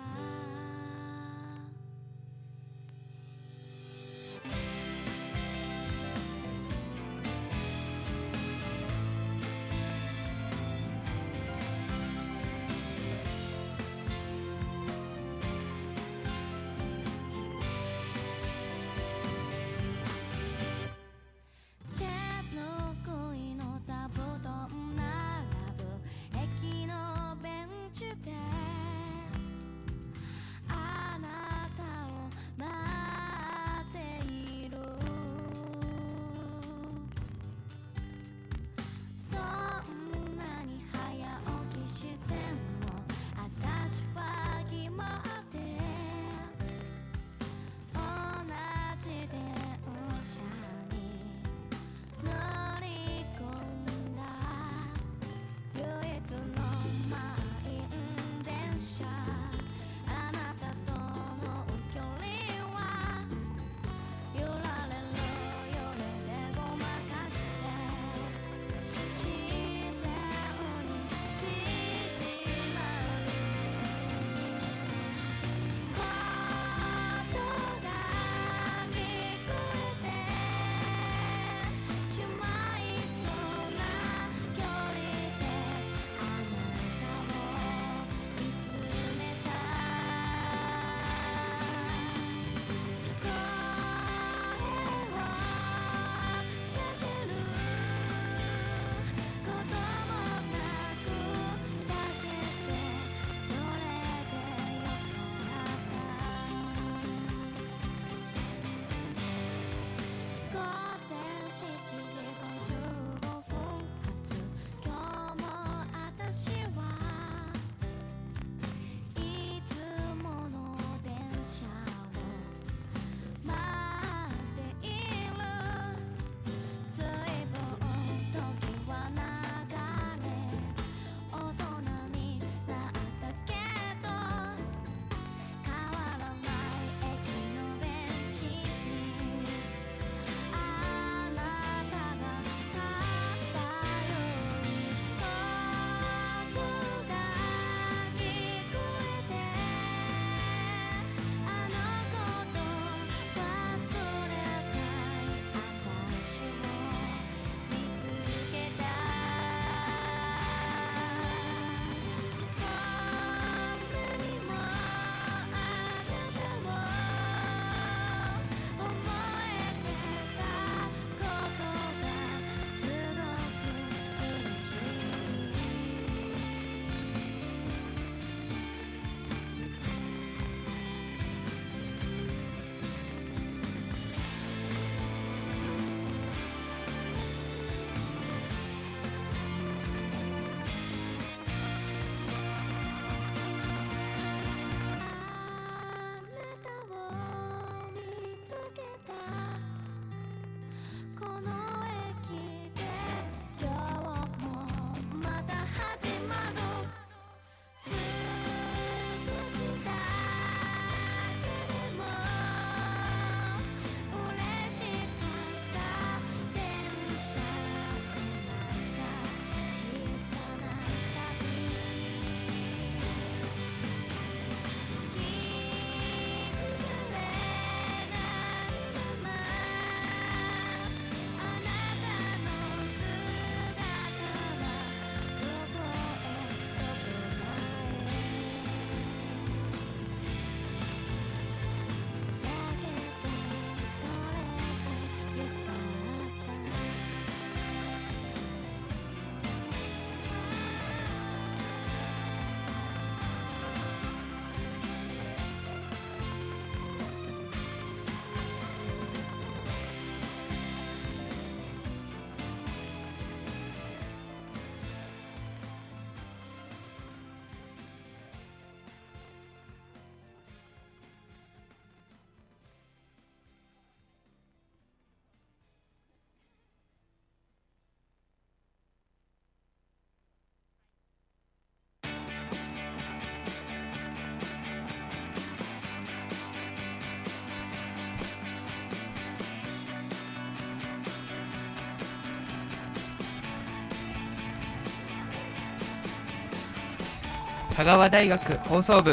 香川大学放送部。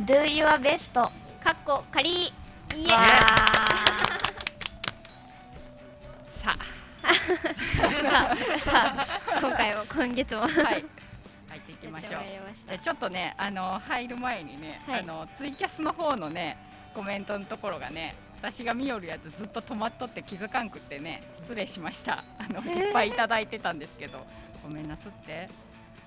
Do your best. かっこ仮。いえわささあさあ今回も今月も。あはい。入っていきましょうちょっとねあの入る前にね、はい。あのツイキャスの方のねコメントのところがね私が見よるやつずっと止まっとって気づかんくってね失礼しました。あの、いっぱいいただいてたんですけどごめんなすって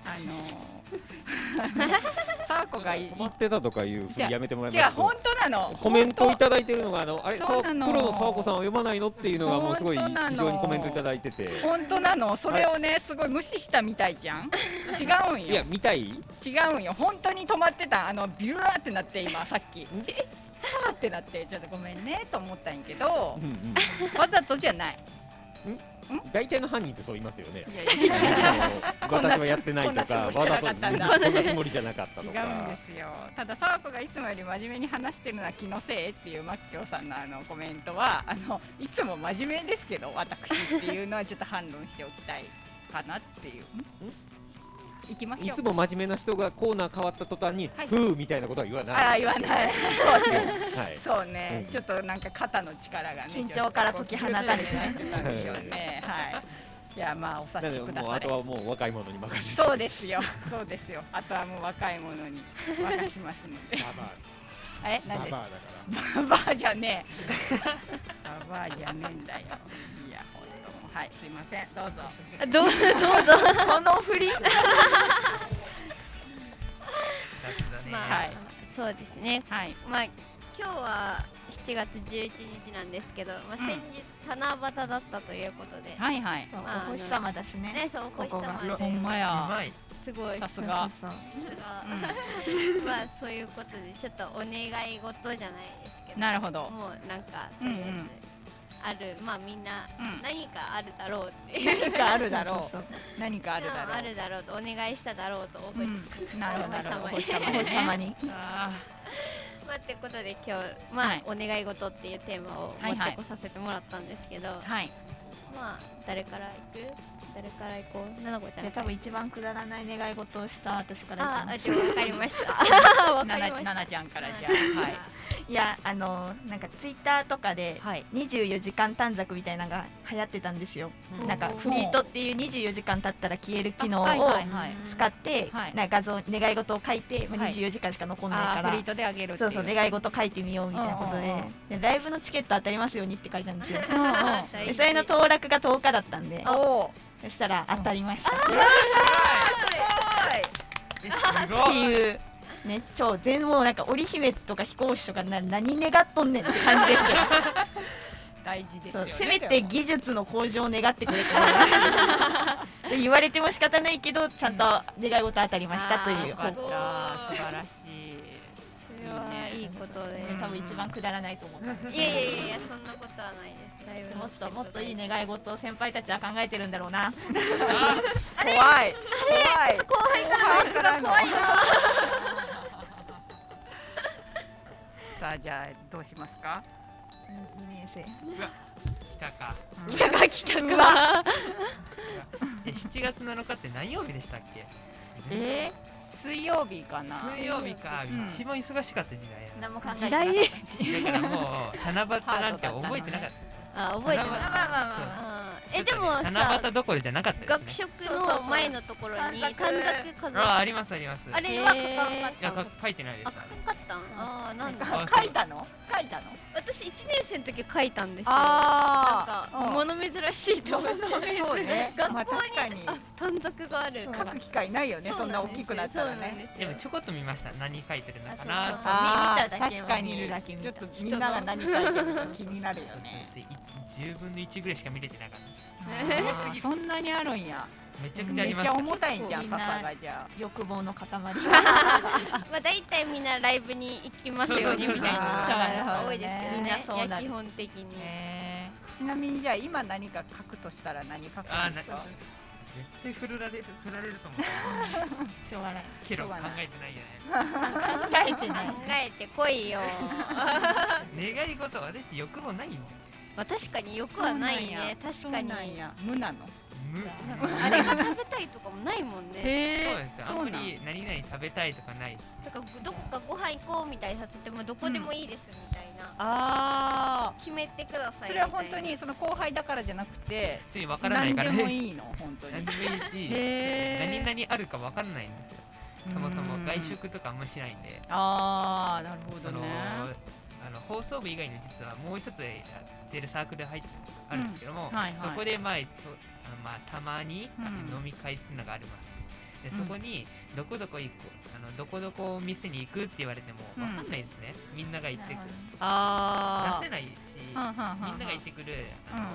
あの サーコがい止まってたとかいうふりやめてもらえ違うます本当なの？コメントい本ただいてるのがあのあれさそうなの？プロの沢子さんを読まないの？っていうのがもうすごい非常にコメントいただいてて。当本当なの？それをねすごい無視したみたいじゃん？違うんよ。いや見たい？違うんよ。本当に止まってた。あのビューってなって今さっき。え？はーってなって。ちょっとごめんねと思ったんやけど。うんうん。わざとじゃない大体の犯人ってそう言いますよね。いやいや。あの私はやってないとかわざとこんなつもりじゃなかったと 違かう。んですよただ沢子がいつもより真面目に話してるのは気のせいっていうマッキョウさんのあのコメントはあのいつも真面目ですけど私っていうのはちょっと反論しておきたいかなっていう行きましょう。いつも真面目な人がコーナー変わった途端にはい。ふうみたいなことは言わない。ああ言わない。そうねはい。そうね、うん。ちょっとなんか肩の力がね緊張から解き放たれて。たんでしょうね。はい。いやまあお察しくだされもうあとはもう若い者に任せて。そうですよ。そうですよ。あとはもう若い者に任しますので。ババえなんで？アババアだから。ババアじゃねえ。ババアじゃねえんだよ。いやはいすいません。どうぞ。どうどうぞ。この振り。まあ、はい。そうですね。はい。まあ今日は7月11日なんですけど、まあ、うん。先日七夕だったということで、はいはい。まあお星様だしね。ねそうお星ここが。様でほんまうやすごい。さすが。さすが。まあそういうことでちょっとお願い事じゃないですけど。なるほど。もうなんかうんうん。とりあえずある、まあみんなうん。何かあるだろうっていう、何かあるだろそうそうう。何かあるだろう。あるだろうとお願いしただろうとお星,、うん。なるほどなるほど。おお星様に。お星様にあまあってことで今日まあ、はい。お願い事っていうテーマを持ってこさせてもらったんですけど、はい。まあ誰から行く？誰から行こう。ななこちゃん。で多分一番くだらない願い事をした私からじゃあ分かりました。ななりました。ななちゃんからじゃあ。はい。いやあのなんかツイッターとかではい。24時間短冊みたいなのが流行ってたんですよ、うん。なんかフリートっていう24時間経ったら消える機能をはいはいはい。使って、はい。な画像願い事を書いて、まあ、はい。24時間しか残んないから、フリートであげるそうそう願い事書いてみようみたいなことで。でライブのチケット当たりますようにって書いたんですよ。それの当落が10日だったんで。おおそしたら当たりました、ーすっごい。ていうね超全もうなんか織姫とか飛行士とかな何願っとんねんって感じですよ。大事ですよね。せめて技術の向上を願ってくれと思いますで言われても仕方ないけどちゃんと願い事当たりましたという。よかった。素ごい晴らしい。それはいいことで。で多分一番くだらないと思った。んでいやいやいやいやそんなことはないです。だいぶもっともっといい願い事を先輩たちは考えてるんだろうな。怖い。怖い。後輩からの圧が怖い。なさあじゃあどうしますか2年生来たか来たか来たかえ7月7日って何曜日でしたっけえー、水曜日かな。水曜日か、うん。一番忙しかった時代や何も考えて時なかっ代？だからもう七夕なんて覚えてなかっ あ覚えてない七夕。たまあまあまあまあ。ーえでも七さ夕どころじゃなかったですね。学食の前のところに短冊飾るあありますあります。あれは書かんかいった書いてないです。あ書かったん？あーなんだ。あ書いたの？書いたの？私1年生の時書いたんですよ。あなんか物珍しいと思って。そうね。学校にまあ確かに。短冊がある。書く機会ないよねそんな大きくなったらね。でもちょこっと見ました。何書いてるのかなあー見ただけは確かに見るだけ見た。ちょっとみんなが何書いてるか気になるよね。でい10分の1ぐらいしか見れてなかったそんなにあるんや。めちゃくちゃあめりましたっちゃ重たいんじゃん笹がじゃ欲望の塊まあ大体みんなライブに行きますようにみたいな。多いですけどみんなねそうだいや基本的あにねちなみにじゃあ今何か書くとしたら何書くんですか絶対振られる振られると思う。しょうがないけど考えてないよね。考えてない考えてこいよ。願い事私欲望ないんですまあ確かに欲はないね確かに。そうなんや。無なの？あれが食べたいとかもないもんね。へそうですよ。あんまり何々食べたいとかないし。だからどこかご飯行こうみたいに誘ってもどこでもいいですみたいな、あ決めてくださいあそれはみたいな。本当にその後輩だからじゃなくて普通にわからないからね。何でもいいの？本当に。何でもいいし何々あるかわからないんですよ。そもそも外食とかあんましないんで。ああなるほどね。あの放送部以外に実はもう一つやってるサークル入ってあるんですけども、うん。はいはい。そこで前とあのまあたまにうん。飲み会っていうのがあります。でうん。そこにどこどこ行くあのどこどこ店に行くって言われてもうん。わかんないですね、みんなが行ってくる。ああ出せないし、みんなが行ってくるあの、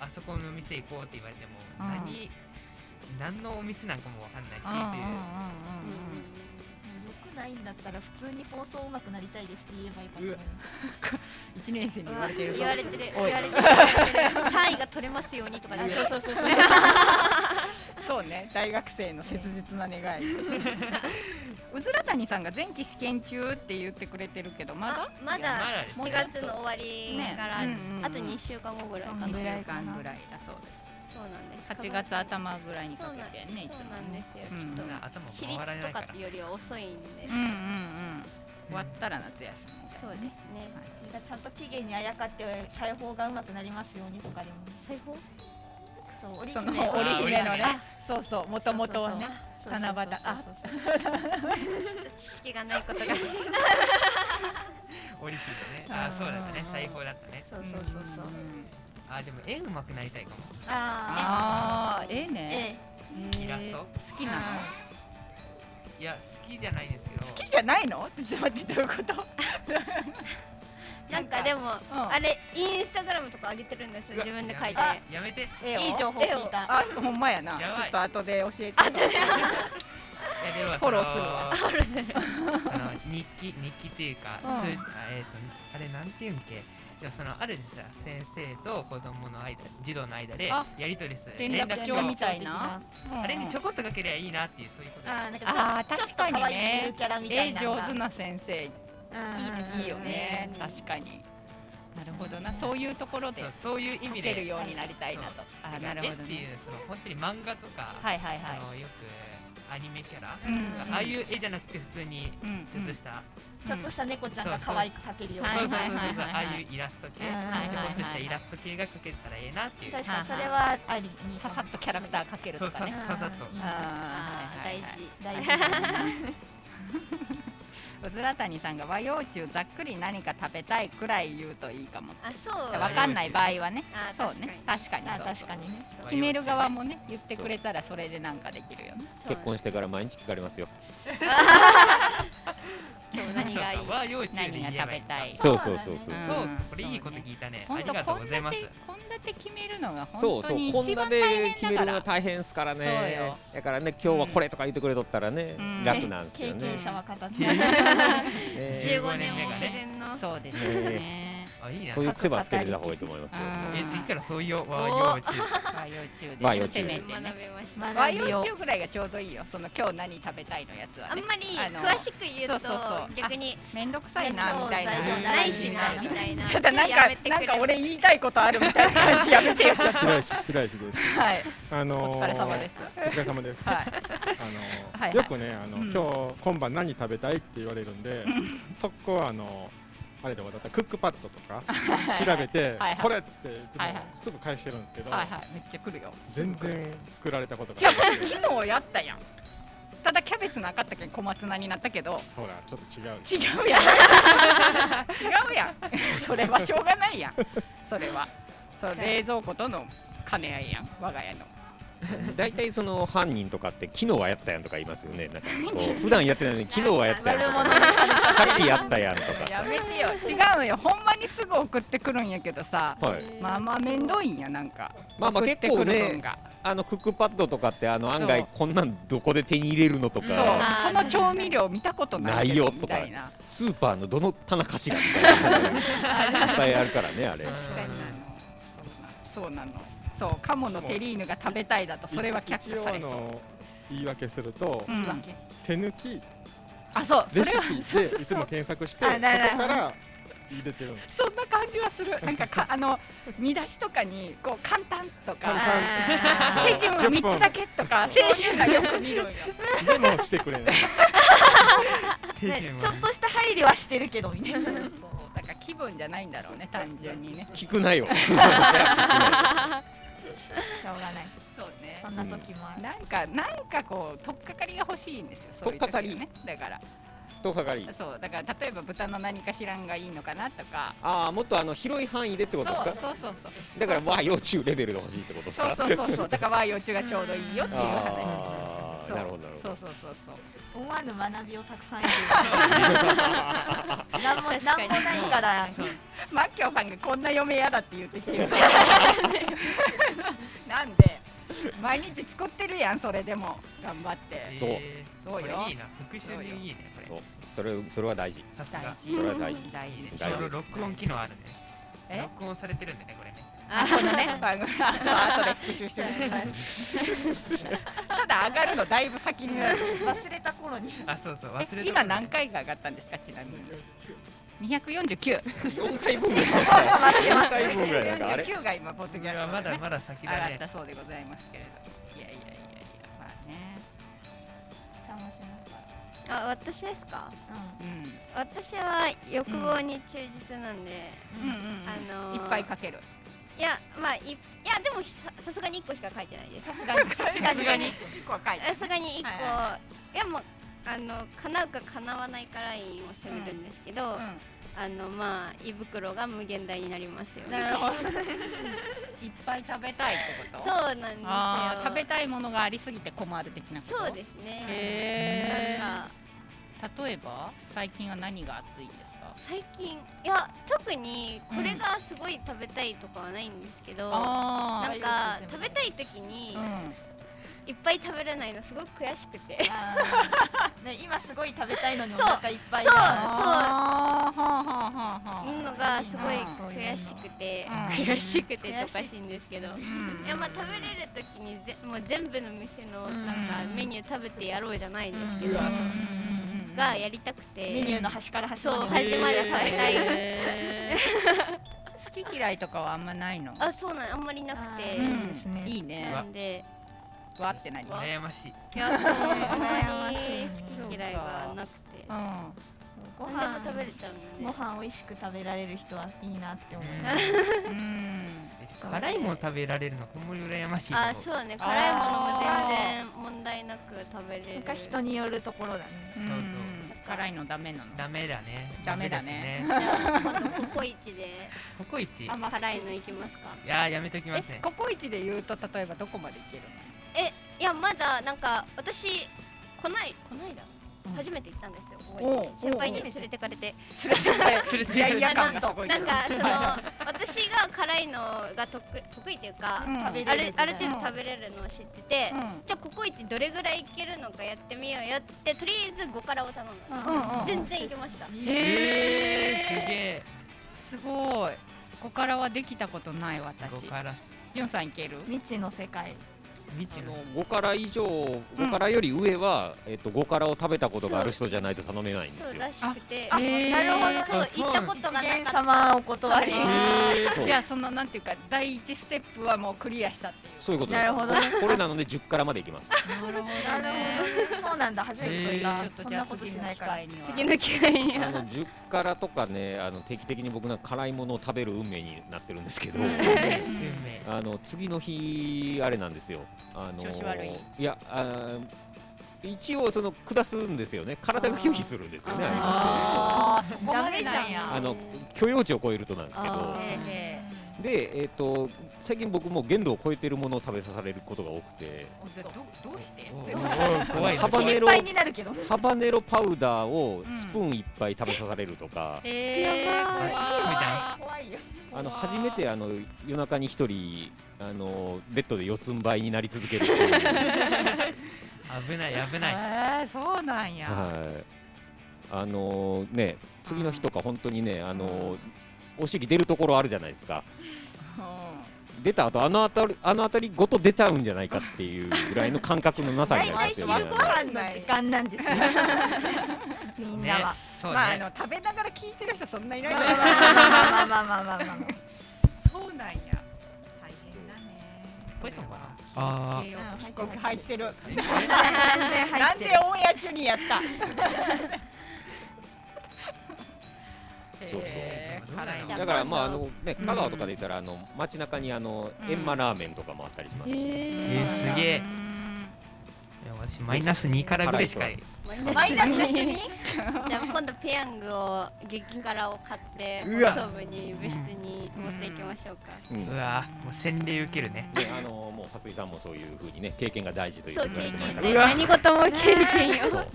あそこの店行こうって言われても、うん。何何のお店なんかもわかんないしっていう、ないんだったら普通に放送上手くなりたいですって言えばよかったの 年生に言われてるぞ言われてる。言われてる。単位が取れますようにとかそうそうそうそう。そうね。大学生の切実な願い。うずら谷さんが前期試験中って言ってくれてるけどまだ？あまだだです7月の終わりから、ね。うんうんうん。あと2週間後ぐらいかな。2週間ぐらいだそうですそうなんです。8月頭ぐらいにかそうなんけてねそうもなんですよ、うん。ちょっと私立とかっていうよりは遅いんで、うんうんうん。終わったら夏休みそうですね、じゃあちゃんと期限にあやかって裁縫が上手くなりますようにとかでも。裁縫？そう織その姫。織姫のね。あそうそう。もともとはね七夕。あちょっと知識がないことが。オリフィでねあそうだったね。最高だったね。そうそうそうそうあでも絵うまくなりたいかも。あああええ。ーイラスト？好きなの？いや好きじゃないですけど。好きじゃないの？ちょっと待ってどういうこと？なんかでも、うん。あれインスタグラムとか上げてるんですよ自分で書いて。やめやめて。絵をいい情報聞いた。あほんまやな。ちょっと後で教えて。後で いやでもフォローするわ。そのその日記日記っていうか、うん。つあえっ、とあれなんていうんけ？いやそのあるさ先生と子供の間児童の間であやり取りする連絡帳。みたいな。あれにちょこっとかけりゃいいなっていうそういうことあーなんかちょあーちょっ確かにね。ゆるキャラみたい絵上手な先生。いうんうんうん。いよね。確かに。なるほどな。そういうところでそういう意味描でけるようになりたいなと。あなるほど絵っていねうその本当に漫画とか、はいはいはい。そのよくアニメキャラ、うん。ああいう絵じゃなくて普通にうん。ちょっとした、ちょっとした猫ちゃんが可愛く描けるようはいそうそうそう。ああいうイラスト系、ちょこっとしたイラスト系が描けたらええなっていう。確かにそれはありにささっとキャラクター描けるとかね。ささっと大事。大事 うずら谷さんが和洋中ざっくり何か食べたいくらい言うといいかもあそう。わかんない場合はね。そうね。確かにあそう。確かにね。決める側もね言ってくれたらそれでなんかできるよね。結婚してから毎日聞かれますよ 今日何がいい？何が食べたい？そうそうそうそうう。ん。そうこれいいこと聞いたね。あ本当りがとうございます。献立決めるのがそうそう本当にこんなで一番大決めるのが大変ですからそうねよ。だからね今日はこれとか言ってくれとったらね、うん。楽なんです経よね。験者は語って ね。15年目目がね前の。そうですよねあいいなそういう癖はつけてた方がいいと思いますよ、うん。え次からそういう和お洋中和洋中で和洋中ね。学べました。和洋中ぐらいがちょうどいいよ。その今日何食べたいのやつはね。あんまりあの詳しく言うとそうそうそう。逆に。めんどくさいなみたいな。そうないしなみたいな。ちょっとなんやかなんか俺言いたいことあるみたいな感じやめてよ。ちょっと平石平石です。はい。あのお疲れ様です。お疲れ様です。はい。あのはい。はい。よくねあの、うん。今日今晩何食べたいって言われるんで、速攻あのあれでわざとクックパッドとか 調べてはいはい。これってすぐ返してるんですけど、はいはい。めっちゃ来るよ。全然作られたことがなくて、昨日やったやん。ただキャベツなかったけん小松菜になったけど。ほらちょっと違う。違うやん。違うやん。それはしょうがないやん。それは。そう冷蔵庫との兼ね合いやん。我が家の 大体その犯人とかって昨日はやったやんとか言いますよね。なんかこう 普段やってないのに昨日はやったやんとか。さっきやったやんとか。やめてよ。違うよ。ほんまにすぐ送ってくるんやけどさ。はい。まあまあめんどいんやなんか。まあまあ結構ねあのクックパッドとかってあの案外こんなんどこで手に入れるのとそう。かその調味料見たことないよとか。みたいな。スーパーのどの棚かしらみたいな。いっぱいあるからねあれ。確かに。そうなのそうなのそう鴨のテリーヌが食べたいだとそれは却下されそう。言い訳すると、うん。手抜きあそうそレれはシピでいつも検索してそこあだからから入れてるそんな感じはする。なんかかあの見出しとかにこう簡単とか簡手順は三つだけとか手そういうのよく見るんよでもしてくれないねちょっとした配慮はしてるけどみたいな。そうだから気分じゃないんだろうね単純にね。聞くなよ しょうがない。そうね。そんな時もある。なんかなんかこう取っかかりが欲しいんですよそういう時はねだから。とっかかり。そうだから例えば豚の何かしらんがいいのかなとか。ああもっとあの広い範囲でってことですか？そうそうそうだからまあ幼虫レベルで欲しいってことですか？そうそうそうそう。だから和幼虫がちょうどいいよっていう話。なるほどそうそうそうそう思わぬ学びをたくさん得てる。なんもなんもないから。マッキョウさんがこんな嫁嫌だって言ってきてる。なんで？毎日作ってるやんそれでも。頑張って。そうえー。そう。よ。いいな。復習にいいねこれ。そう。それそれは大事。さすが。大事。それは大事。大事録音機能あるね。え？録音されてるんだねこれこのね。番組あそう後で復習してください。ただ上がるのだいぶ先になる。忘れた頃に。あそうそうえ忘れた今何回が上がったんですかちなみに？249 4回分ぐらい。4回分ぐらい。なんかあれ49が今ポッドキャストまだまだ先だね上がったそうでござい。ますけれどい。やい。やい。やい。やまあね邪魔しなあ私ですかうん私は欲望に忠実なんで、うんうんうんあのーい。っぱい。かけるいやまあいいやでもささすがに1個しか書いてないです。さすがに。さすがに。さすがに1個は書いて。さすがに1個、はいいやもうあの叶うか叶わないかラインを攻めるんですけど、うん。あのまあ胃袋が無限大になりますよなるほど。いっぱい食べたいってこと？そうなんですよ。食べたいものがありすぎて困る的なこと？そうですね。へなんか。ー例えば最近は何が熱いんですか最近いや特にこれがすごい食べたいとかはないんですけど、あなんか食べたい時に、いっぱい食べれないのすごく悔しくて。ね今すごい食べたいのにお そう。腹いっぱいそうあーはあはあはあはあのがすごい悔しくて、うん。悔しくておかしいんですけど、うん。いやまあ食べれる時にぜもう全部の店のうんなん。かメニュー食べてやろうじゃないですけど、うんがやりたくて。メニューの端から端そうまで端まで食べたい、好き嫌いとかはあんまないの？あそうなんあんまりなくて、あーいいですね。いいね。なんで。わって何？羨ましい。いやそうあんま羨まりしい好き嫌いがなくて。うん。ご何でも飯食べれちゃうご飯美味しく食べられる人はいいなって思いうん。ますうん辛いもの食べられるのほんまに羨ましいあそうね。辛いものも全然問題なく食べれる。人によるところだね。うんそう辛いのダメなのダメだね。ダメだね。じゃあ今度ココイチで。ココイチ。い甘辛いのいきますか？やーやめときますね。えココイチで言うと例えばどこまでいけるえいやまだなんか私こないこないだう。ん初めて行ったんです先輩に連れてかれて。なんか その私が辛いのが得得意というか、うん。あれるるある程度食べれるのを知ってて、うん。じゃあココイチどれぐらいいけるのかやってみようよって言ってとりあえず5辛を頼んだ、うんうん全然いけました。えー、すげえ。すごい。ここからはできたことない私。5からじゅんさんいける？未知の世界あ未知のの5辛以上5辛より上は、えっと、5辛を食べたことがある人じゃないと頼めないんですよ。そうらしくて。あなるほどそう行ったことが一元なかった様お断りじゃあそのなんていうか第一ステップはもうクリアしたっていうそういうことです。なるほど。ねこれなので10辛までいきます。なるほどなるほどね。そうなんだ。初めて知った。ちょっとじゃあそんなことし次の機ないから。会には。次の機会には。あの10辛とかねあの定期的に僕なんか辛いものを食べる運命になってるんですけど、運命。あの次の日あれなんですよあの調子悪い。いやあー一応その下すんですよね。体が拒否するんですよね。あれああそこまでなんダメじやあの許容値を超えるとなんですけど。で、えっと最近僕も限度を超えてるものを食べさされることが多くて。どどうして？ハバネロ心配になるけどハバネロパウダーをスプーン一杯食べさされるとか、へえ罰ゲー。怖いよ。あの初めてあの夜中に一人あのベッドで四つん這いになり続けるっていう、ん 危ない危ない。えー、そうなんや、はい、あのね次の日とか本当にねあのお尻出るところあるじゃないですか。う出た後あの辺りあの辺りごと出ちゃうんじゃないかっていうぐらいの感覚のなさになりますよね。昼ご飯の時間なんですよ みんなは、ねね。まああの食べながら聞いてる人そんないないまあまあまあまあまあまあ。そうなんや大変だねこれとかああー。ここ入ってる。全然入ってる。なんでオンエア中にやった？へー辛いな。だからまああのね香川とかで言ったらあの街中にあのうん。エンマラーメンとかもあったりしますし、えーすげえ。いや私マイナス2からぐらいしかマイナスに。じゃあ今度ペヤングを激辛を買ってうわ。放送部に部室に持っていきましょうか、うん。うわもう洗礼受けるね。であのもう蓮井さんもそういうふうにね経験が大事というそうふうに言われてました経験から何事も経験よ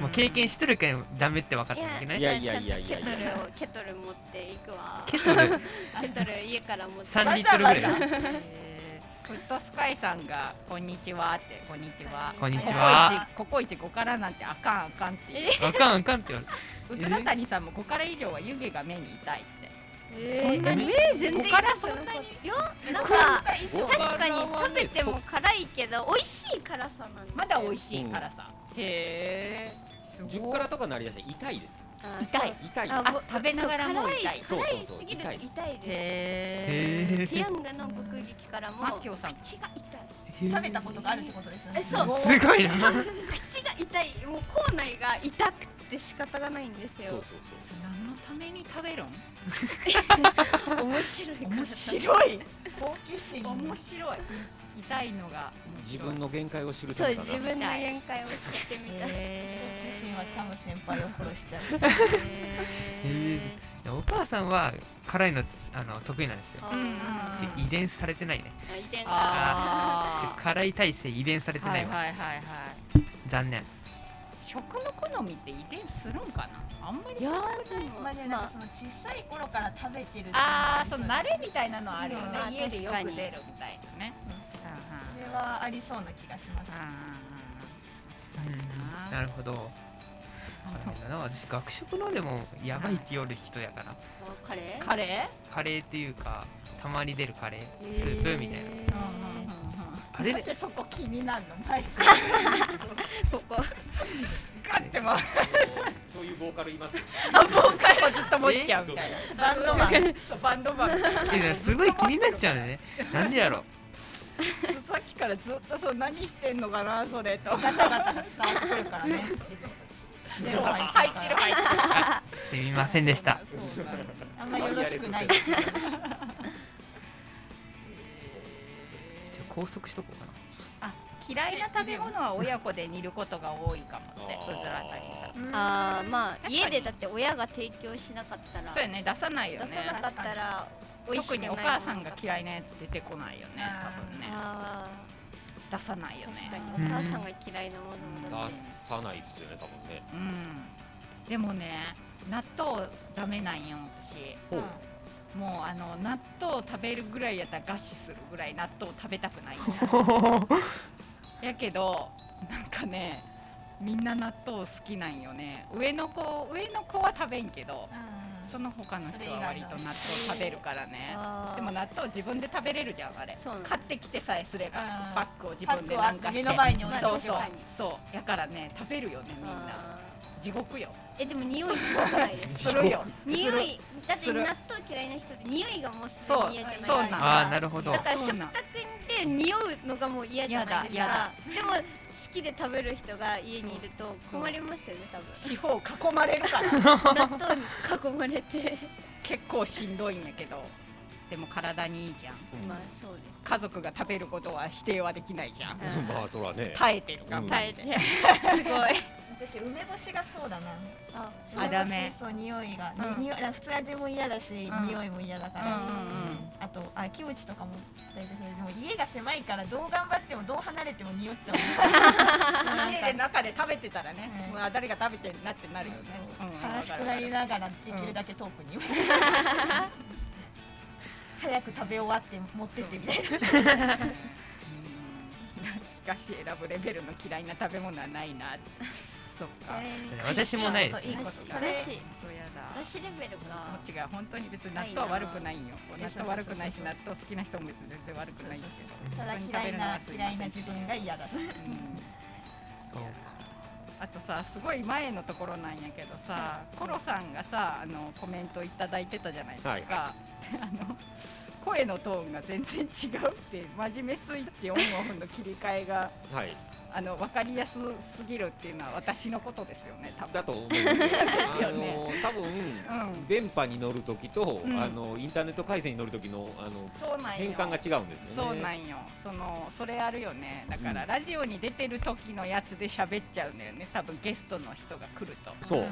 もう経験しとるからダメって分かったんだけどね。いやいやいやいやいや。ケトルをケトル持っていくわ。ケトル。ケトル家から持って3リットルぐらい。えーフットスカイさんがこんにちはってこんにちは。こんにちは。ココイチココイチ5からなんてあかんあかんって言う。あかんあかんって言われうずら谷さんも5から以上は湯気が目に痛いって。えーそんなに？目全然ここから痛くなかったいやなんかこ確かにこ食べても辛いけど美味しい辛さなんですよ。まだ美味しい辛さ、へえ10からとかなりだして痛いです痛い。痛い。ああ食べながらも痛い。辛い。すぎると痛い。です。へへペヤングの極激辛もマッキョさん。口が痛い。食べたことがあるってことですよね。えそう。すごいな。口が痛い。もう口内が痛くて仕方がないんですそうよそう。何のために食べるん？面白いから。面白い。好奇心。面白い痛いのが自分の限界を知るたそうめかな自分の限界を知ってみたい。好奇心はチャム先輩を殺しちゃう。へえお母さんは辛いのあの得意なんですよ。あーで遺伝されてないね。あ遺伝あちょ辛い体性遺伝されてはないいわ。はいはいはい残念。食の好みって遺伝するんかな？あんまりいやそうーでもまあねなんかその小さい頃から食べてるああそがりの慣れみたいなのはあるよね。うん家でよく出るみたいなねそれはありそうな気がします。うんなるほど。私学食のでもやばいって言われる人やから。あカレー？カレカレーっていうかたまに出るカレースープみたいな。あれ？でそこ気になるの？マイクーここ。ガッて回る。そういうボーカルいます？あボーカルをずっと持っちゃうみたいな。バンドマン。バンドマン。すごい気になっちゃうね。なんでやろ さっきからずっとそう何してんのかなそれと。ガタガタが伝わってくるからね。入ってる入ってるあすみませんでしたそうなのあんまよろしくない。じゃあ拘束しとこうかな。あ嫌いな食べ物は親子で煮ることが多いかもってうずら谷さん。あーまあ確かに。家でだって親が提供しなかったら。そうやね出さないよね。出さなかったら特にお母さんが嫌いなやつ出てこないよね多分ね。あ出さないよね。かに。お母さんが嫌いなものだっ出てさないっすよね多分ね。うん。でもね納豆ダメなんよ私。もうあの納豆食べるぐらいやったら餓死するぐらい納豆食べたくない。やけどなんかねみんな納豆好きなんよね。上の子上の子は食べんけどその他の人は割と納豆食べるからね。でも納豆自分で食べれるじゃんあれ。買ってきてさえすればパックを自分でなんかして。目の前に置いてそうそう。そう。やからね食べるよねみんな。あ地獄よ。ーえでも匂いすごくないですか？するよ。匂いだって納豆嫌いな人って匂いがもうすぐそう。嫌じゃないですそうなのかああなるほど。だから食卓で匂うのがもう嫌じゃないですか。でも好きで食べる人が家にいると困りますよね多分。四方囲まれるから。納豆に囲まれて。結構しんどいんやけど。でも体にいいじゃん。まあそうです。家族が食べることは否定はできないじゃん。うん。まあそらね。耐えてる。がうん耐えて。すごい私梅干しがそうだな。ああダメ。そう匂いが、うん。匂い普通味も嫌だし、うん。匂いも嫌だから、うんうんうん。あとあキムチとかも大体それでも家が狭いからどう頑張ってもどう離れても匂っちゃう。家かで中で食べてたらね、うん。もうあ誰が食べてるなってなるよね、うん。悲しくなりながらできるだけ遠くに、早く食べ終わって持ってってみたいな。う。ん。菓子選ぶレベルの嫌いな食べ物はないなそっか。私もないですいいこと素晴らしいそうやだ私レベルがもう違う本当に別に納豆は悪くないんよ納豆悪くないし納豆好きな人も別に全然悪くないんですけどただ嫌いな嫌いな自分が嫌だ。うん。あとさすごい前のところなんやけどさコロさんがさあのコメントいただいてたじゃないですか、はい。で あの声のトーンが全然違うって真面目スイッチオンオフの切り替えが。はいあの分かりやすすぎるっていうのは私のことですよね多分。だと思うんですよ。ですよね。あの多分、うん。電波に乗るときと、うん。あのインターネット回線に乗るときのあのそうなんよ。変換が違うんですよね。そうなんよ。そのそれあるよね。だから、ラジオに出てる時のやつで喋っちゃうんだよね。多分ゲストの人が来ると。そう。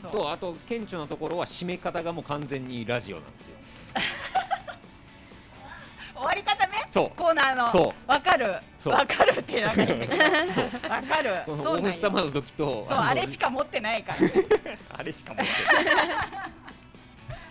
そう。とあと顕著なところは締め方がもう完全にラジオなんですよ。終わり方ねそう。コーナーのそう。わかる？そう。わかるってなんか言ってくるわかる？このそうなんよお星様の時とそうのあれしか持ってないから。あれしか持ってない。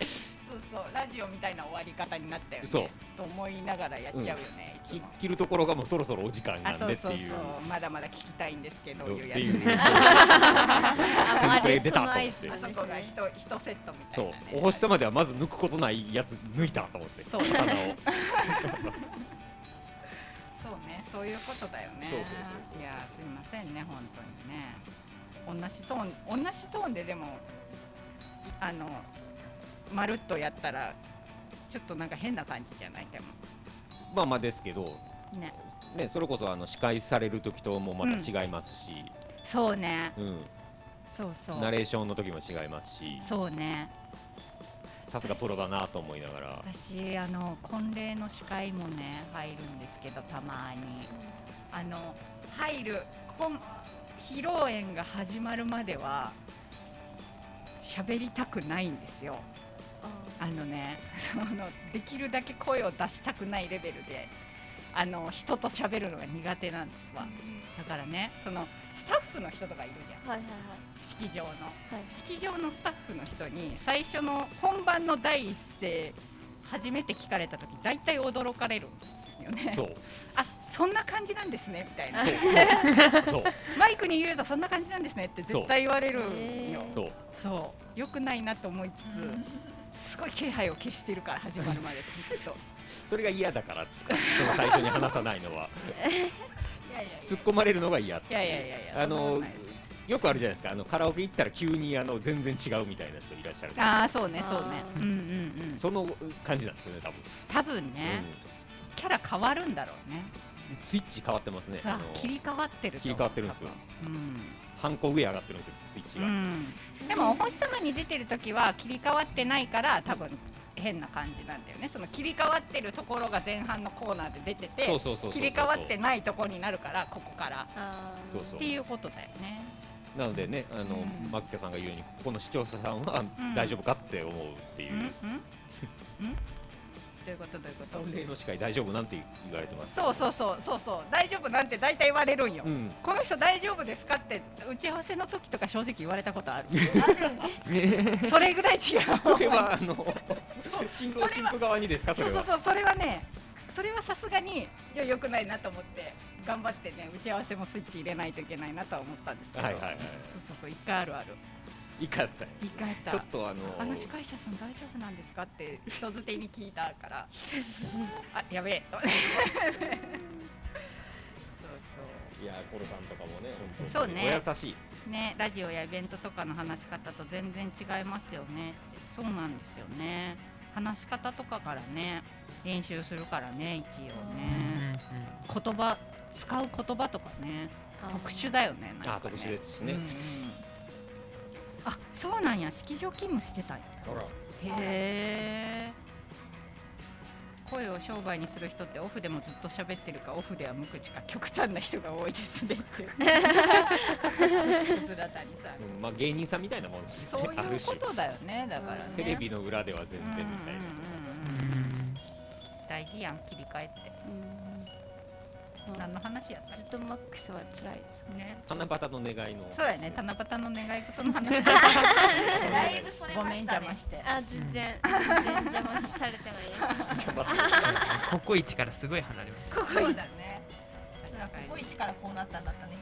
そうそう。ラジオみたいな終わり方になったよね。そう。と思いながらやっちゃうよね、いつきも切るところがもうそろそろお時間あなんそう。そうそうでっていう。まだまだ聞きたいんですけどっていうやついうね。ああこれ出たと思って。あそこが一一セットみたいそう。なねお星様ではまず抜くことないやつ抜いたと思って。そう。刀を そういうことだよね。いやすいませんね本当にね。同じトーン同じトーンででもあのまるっとやったらちょっとなんか変な感じじゃない？でも。まあまあですけどね。ねそれこそあの司会される時ともまた違いますし、そうね。うん。そうそう。ナレーションの時も違いますし。そうねさすがプロだなと思いながら。私あの婚礼の司会もね入るんですけどたまに。あの入る本披露宴が始まるまでは喋りたくないんですよ。あのね そのできるだけ声を出したくないレベルであの人と喋るのが苦手なんですわ。だからねそのスタッフの人とかいるじゃん。はいはい式場の、はい。式場のスタッフの人に最初の本番の第一声初めて聞かれた時大体驚かれるよね。そう。あそんな感じなんですねみたいな。そう。そう。マイクに言うとそんな感じなんですねって絶対言われるんよそう。そう。よくないなと思いつつすごい気配を消してるから始まるまでずっと。それが嫌だからっつかその最初に話さないのは突っ込まれるのが嫌って。いやいやいやいやあのよくあるじゃないですか。あのカラオケ行ったら急にあの全然違うみたいな人いらっしゃるああそうねそうね。うんうんうん。その感じなんですよね多分。多分ね、キャラ変わるんだろうね。スイッチ変わってますね。さあ切り替わってると切り替わってるんですよ。うん半個上上がってるんですよスイッチが、うん、でもお星様に出てる時は切り替わってないから多分変な感じなんだよね。その切り替わってるところが前半のコーナーで出てて切り替わってないところになるからここから。そうそう。っていうことだよね。なのでねあの、マッキャさんが言うようにここの視聴者さんはうん。大丈夫かって思うっていう、うん？うん？うん？どういうことどういうこと。婚礼の司会大丈夫なんて言われてます。そうそうそうそうそう。大丈夫なんて大体言われるんよ、うん。この人大丈夫ですかって打ち合わせの時とか正直言われたことある？それぐらい違う。それはあの新郎新婦側にですか？それは。そうそうそう。それはねそれはさすがにじゃあ良くないなと思って頑張ってね打ち合わせもスイッチ入れないといけないなとは思ったんですけど。はいはいはい。そうそうそう。一回あるあるいかった。一回あった。ちょっとあのあの司会者さん大丈夫なんですかって人づてに聞いたから。あやべえ。といやコロさんとかもね本当に。そうね。お優しい。ねラジオやイベントとかの話し方と全然違いますよね。そうなんですよね。話し方とかからね練習するからね一応ね。言葉使う言葉とかね。特殊だよねなんかね。あ特殊ですしね。うんうんあそうなんや。式場勤務してたんや。へえ声を商売にする人ってオフでもずっと喋ってるかオフでは無口か極端な人が多いですねってう。ずら谷さん。うんまあ芸人さんみたいなもんですそういうある種。ことだよねだからね。テレビの裏では全然みたいな、大事やん切り替えって何の話やった？ずっとマックスは辛いですね。七夕の願いの。そうやね。七夕の願い事の話。だいぶそれごめんましたね。邪魔して。あ全然 全然邪魔されてないです。ココイチからすごい離れます。ここいいだねココイチからこうなったんだったね。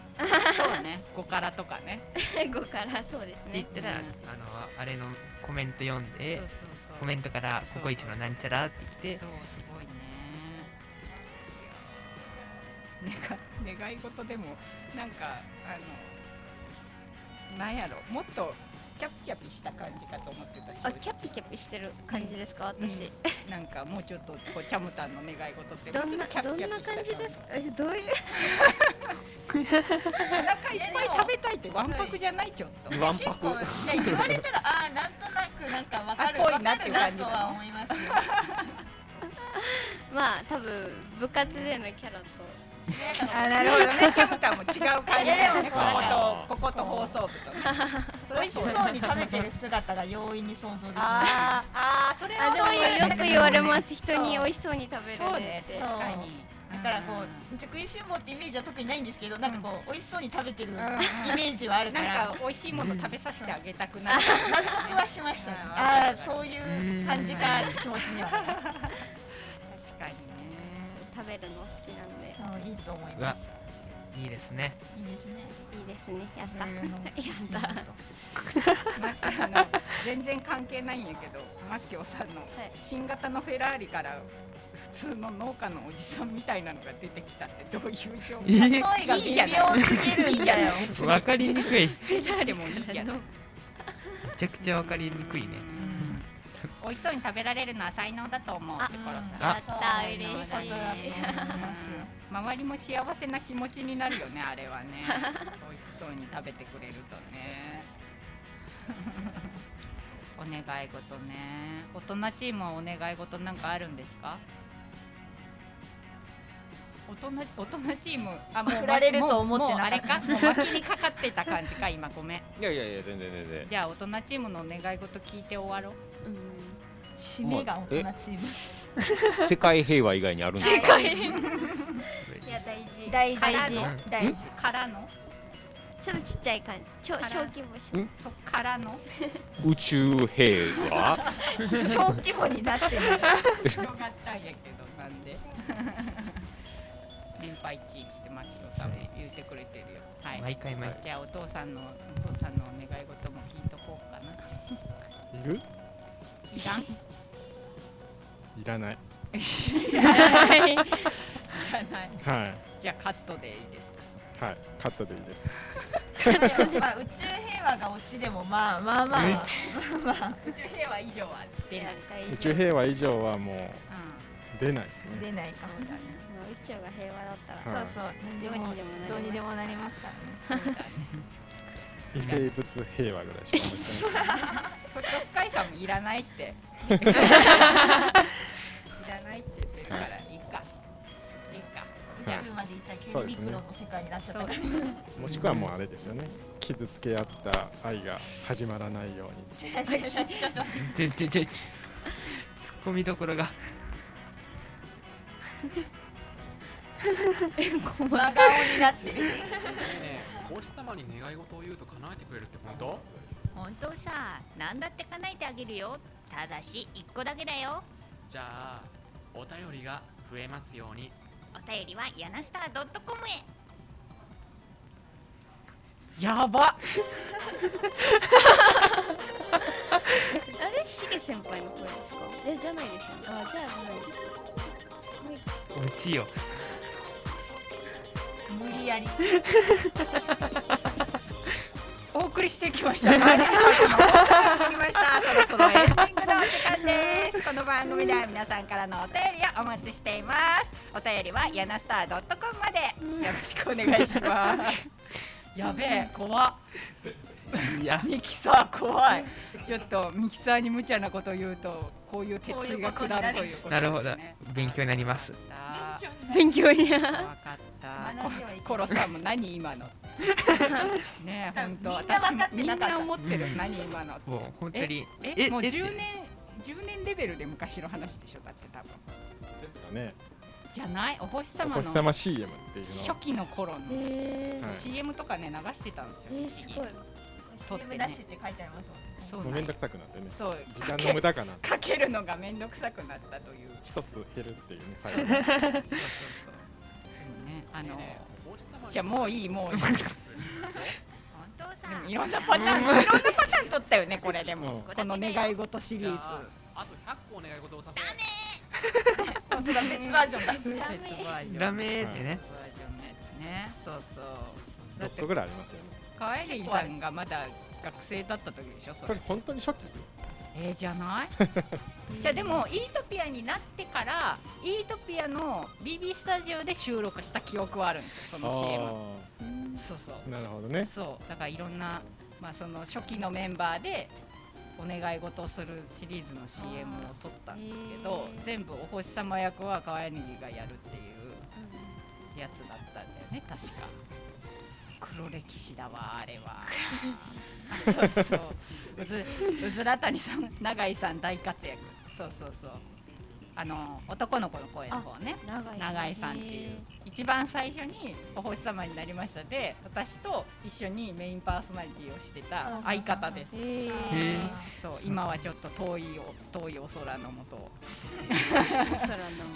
そうね。5からとかね。5からそうですって言ねったら、あのあれのコメント読んでそうそうそう。コメントから「ココイチのなんちゃら」って来て願 願い事でもなんかあのなんやろもっとキャピキャピした感じかと思ってたし。あキャピキャピしてる感じですか私、なんかもうちょっとこうチャムタンの願い事ってどんなどんなキャピキャピした感じ。ですか？えどういう？お腹いっぱい食べたいってわんぱくじゃないちょっと。わん結構いや言われたらああなんとなくなんかわかるあぽいわなっていうかるなとは思いますよ。まあ多分部活でのキャラとあなるほどね。チャムタンも違う感じ。だよねこことここと放送部とか。美味しそうに食べてる姿が容易に想像できますあーあーそれはそういうよく言われます。人に美味しそうに食べるそうね確かに。だからこう食いしん坊ってイメージは特にないんですけどなんかこう美味しそうに食べてるイんメージはあるかなんらか美味しいもの食べさせてあげたくなる。それはしましたああそういう感じか気持ちには 確かにね。食べるの好きなんでうんいいと思います。いいですね。いいですね。いいですね。やった。やった。の全然関係ないんやけどマッキョさんのはい。新型のフェラーリからふ普通の農家のおじさんみたいなのが出てきたってどういう状況？え例えが微いいじゃない。妙すぎるんだよわかりにくい。フェラーリもいいじゃない。めちゃくちゃわかりにくいね美味しそうに食べられるのは才能だと思う。あってコロさん。あやった嬉しい。周りも幸せな気持ちになるよねあれはね。美味しそうに食べてくれるとね。お願い事ね。大人チームはお願い事なんかあるんですか？大人大人チームあもう振られると思ってなかった。もうもうあれか？もう巻きにかかってた感じか今。ごめん。いやいやいや全然全然。じゃあ大人チームのお願い事聞いて終わろう。うん締めが大人チーム。世界平和以外にあるんですか？いや大事。大事。大事。からの？ちょっとちっちゃい感じ。ちょから。小規模しん？そっからの。宇宙平和？小規模になってる。広がったんやけどなんで？年配チームってマッキョさんも言ってくれてるよ。はい。毎回毎回。じゃあお父さんのお父さんのお願い事も聞いとこうかな。いる？いらんいらない。じゃない。はい。じゃあカットでいいですか？はい。カットでいいです。まあ宇宙平和がオチでもまあまあまあ。宇宙平和以上は出ない。宇宙平和以上はもうう出ないですね。出ないか。もだね。宇宙が平和だったらはい。そうそう。どうにでもなりますからね 異生物平和ぐらいしか思いつかないです。フットスカイさんもいらないって。いらないって言ってるからいいか。いいか。宇宙まで行ったら急にミクロの世界になっちゃったから。もしくはもうあれですよね。傷つけ合った愛が始まらないように。ちょちょちょちょちょツッコミどころが真顔になってる孔子様に願い事を言うと叶えてくれるって本当？本当さ何だって叶えてあげるよ。ただし一個だけだよ。じゃあお便りが増えますように。お便りはやなスター .com へ。やばあれ？しげ先輩の声ですか？えじゃないですよ。ねあじゃあないすごい。うちよ無理やり お送りしてきました。マリアの放送が来ました。そろそろエンディングのお時間です。この番組では皆さんからのお便りをお待ちしています。お便りはやなスター .com までよろしくお願いします。やべえ、怖っ。い やミキサー怖い。ちょっとミキサーに無茶なこと言うとこういう鉄槌が下るということですね。なるほど。勉強になります。勉強に。わかった。コロさんも何今の？ねえ、本当。みんな分かってみんなかったな思ってる。う。ん。何今の。もう本当に。えええもう10年10年レベルで昔の話でしょ？だって多分。ですかね。じゃない？お星様のお星様 CM っていうの初期の頃の。えはい。CM とかね流してたんですよ、ー、えー、すごい。CM ダッシュって書いてありますもんもうめんどくさくなってね。そう。時間の無駄かな。かけるのがめんどくさくなったという。一つ減るっていうね。そうそうそう。でもねあのじゃあもういいもういい。本当さ。でもいろんなパターンいろんなパターン取ったよねこれでも。うん。この願い事シリーズ。ああと100個お願い事をさせ本当だ別バージョンだ。ダメーってね。別バージョンのやつね。そうそう。だって6個ぐらいありますよね。川エリさんがまだ学生だった時でしょそれ。これ本当に初期えー、じゃない？じゃあでもイートピアになってからイートピアの BB スタジオで収録した記憶はあるんですよその CM そうそう。なるほどね。そう。だからいろんな、まあ、その初期のメンバーでお願い事をするシリーズの CM を撮ったんですけど全部お星様役は川柳がやるっていうやつだったんだよね確か黒歴史だわあれは。あそうそう。うずうずら谷さん永井さん大活躍。そうそうそう。あの男の子の声の方ね。永井さんっていう一番最初に「お星様になりました」で私と一緒にメインパーソナリティをしてた相方です。そう今はちょっと遠いお遠いお空のもと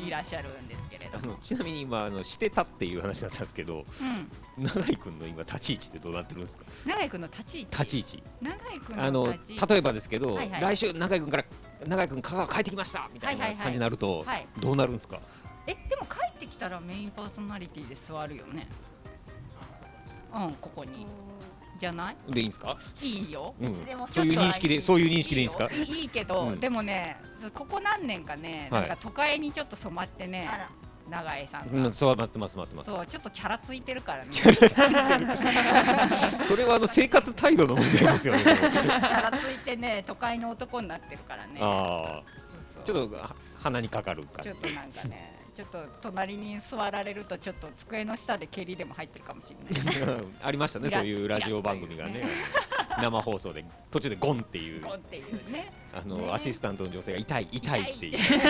い。らっしゃるんですけれどあのちなみに今あのしてたっていう話だったんですけどうん。永井君の今立ち位置ってどうなってるんですか？永井君の立ち位置？立ち位置。永井君あのの立ち位置。例えばですけど、はいはい。来週永井君から永井君香川帰ってきましたみたいなはいはいはい。感じになると、はい。どうなるんですか？えでも帰ってきたらメインパーソナリティで座るよね。うんここに。じゃない？でいいんですか、いいよ。うん。いつでも、そういう認識でそういう認識でいいんですか？いいいいけど、うん。でもねそここ何年かね、はい。なんか都会にちょっと染まってねあら。永井さんが、うん、そう待ってます待ってます。そうちょっとチャラついてるからね。チ それはあの生活態度の問題ですよね。チャラついてね都会の男になってるからね。ああちょっとは鼻にかかる感じ。ちょっとなんかねちょっと隣に座られるとちょっと机の下で蹴りでも入ってるかもしれない。ありましたねそういうラジオ番組がね。生放送で途中でゴンっていう。ゴンっていうね。あの、ね。アシスタントの女性が痛い痛いっていう。っていう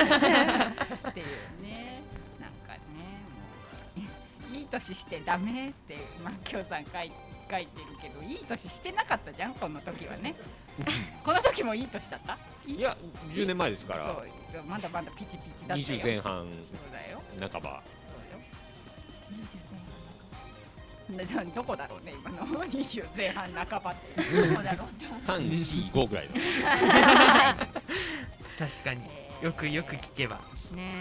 ね。なんかねいい年してダメってマッキョさん書い書いてるけどいい年してなかったじゃんこの時はね この時もいい年だった？いや10年前ですから。そうまだまだピチピチだったよ。20前半そうだよ。半ば。ででどこだろうね今の。20前半半ばって。どこだろうって思って345ぐらいの 確かに。よくよく聞けば。ね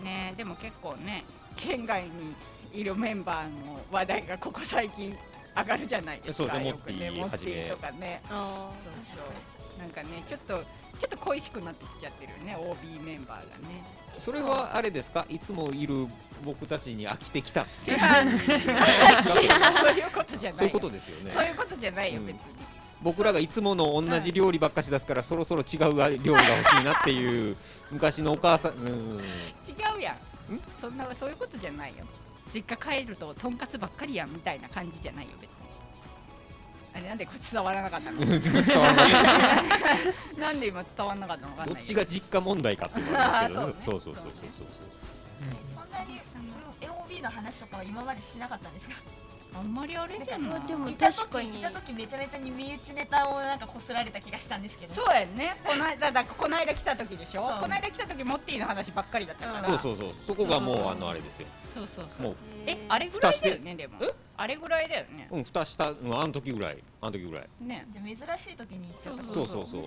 え。ねえ。でも結構ね県外にいるメンバーの話題がここ最近上がるじゃない。ですかそうですねモッティとかね。あそうそう。なんかねちょっとちょっと恋しくなってきちゃってるよね。OB メンバーがね。それはあれですか？いつもいる僕たちに飽きてきたっていう。そういうことじゃない。よそういうことですよね。そういうことじゃないようん。別に。僕らがいつもの同じ料理ばっかし出すからそろそろ違う料理が欲しいなっていう昔のお母さんうん。違うやん？そんなそういうことじゃないよ実家帰るととんかつばっかりやんみたいな感じじゃないよ別に。あれなんでこれ伝わらなかったの？伝わらなんで今伝わらなかったの？かど。っちが実家問題かっていうのはありますけどね。そうそうそうそうそうそうそんなに AOB の話とかは今までしてなかったんですか？あんまりあれじゃない。でもいた確かに。時いた時めちゃめちゃに身内ネタをなんかこすられた気がしたんですけど。そうやんね。この間だこの間来た時でしょ？そう。この間来た時モッティの話ばっかりだったから。そうそうそう。そこがもうあのあれですよ。そうそうそう。もうえあれぐらいだよ蓋ねでもあれぐらいだよね。うん蓋したうんあの時ぐらい。あの時ぐらい。ね。じゃあ珍しい時に行っちゃったそうそう。そう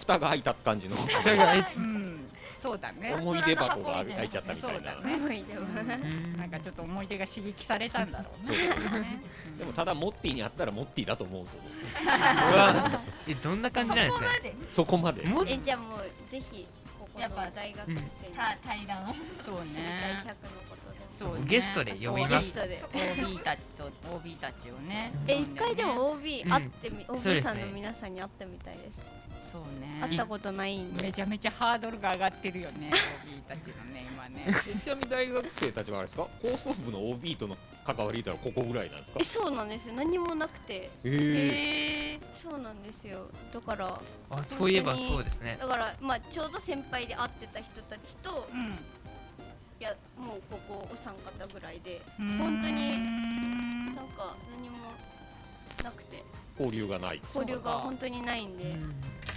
蓋が開いた感じの。蓋が開いてうん。そうだね。思い出箱が開いちゃったみたいな。思い出はうんなんかちょっと思い出が刺激されたんだろうね。そうそうねでもただモッティにあったらモッティだと思うとう。わ。えどんな感じなんですか？で。そこまで。えじゃあもうぜひここのやっぱ大学生に。た対談を。そう知りたいね100のこと。でそうね。ゲストで呼びます。ゲストで。OB たちと OB たちをね。え一回でも OB うん。会ってみ OB さんの皆さんに会ってみたいです。そうね。会ったことないんで。めちゃめちゃハードルが上がってるよね OB たちのね今ね。ちなみに大学生たちはあれですか？放送部の OB との関わりとはここぐらいなんですか？えそうなんですよ。何もなくて。へえへえそうなんですよ。だからあそういえばそうですね。だからまあちょうど先輩で会ってた人たちとうんいやもうここお三方ぐらいでうん。本当になんか何もなくて。交流がない。交流が本当にないんで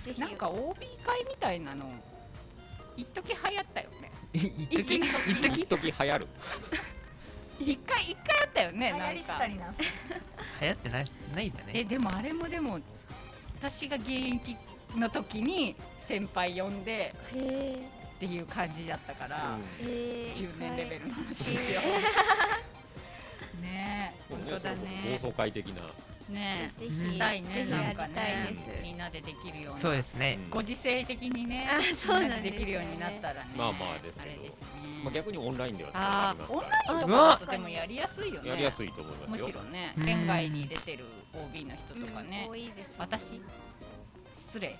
ぜひ。なんか OB 会みたいなの一時流行ったよね。一時？一時？一時？流行る。一回一回あったよね流行りなんかしたりなんす 流行ってないないんだね。えでもあれもでも私が現役の時に先輩呼んでへえっていう感じだったから、え10年レベルの話ですよ。ねえ、本当だ同ね。窓会的なねえ、したいね、なんかねみんなでできるような。そうですねご時世的にね、あそうみなんできるようになったらね。まあまあですけどあれですね。まあ逆にオンラインではああ、オンラインとかとでもやりやすいよね。らやりやすいと思いますよむしろねう、ん県外に出てる OB の人とかね多。いですね私失礼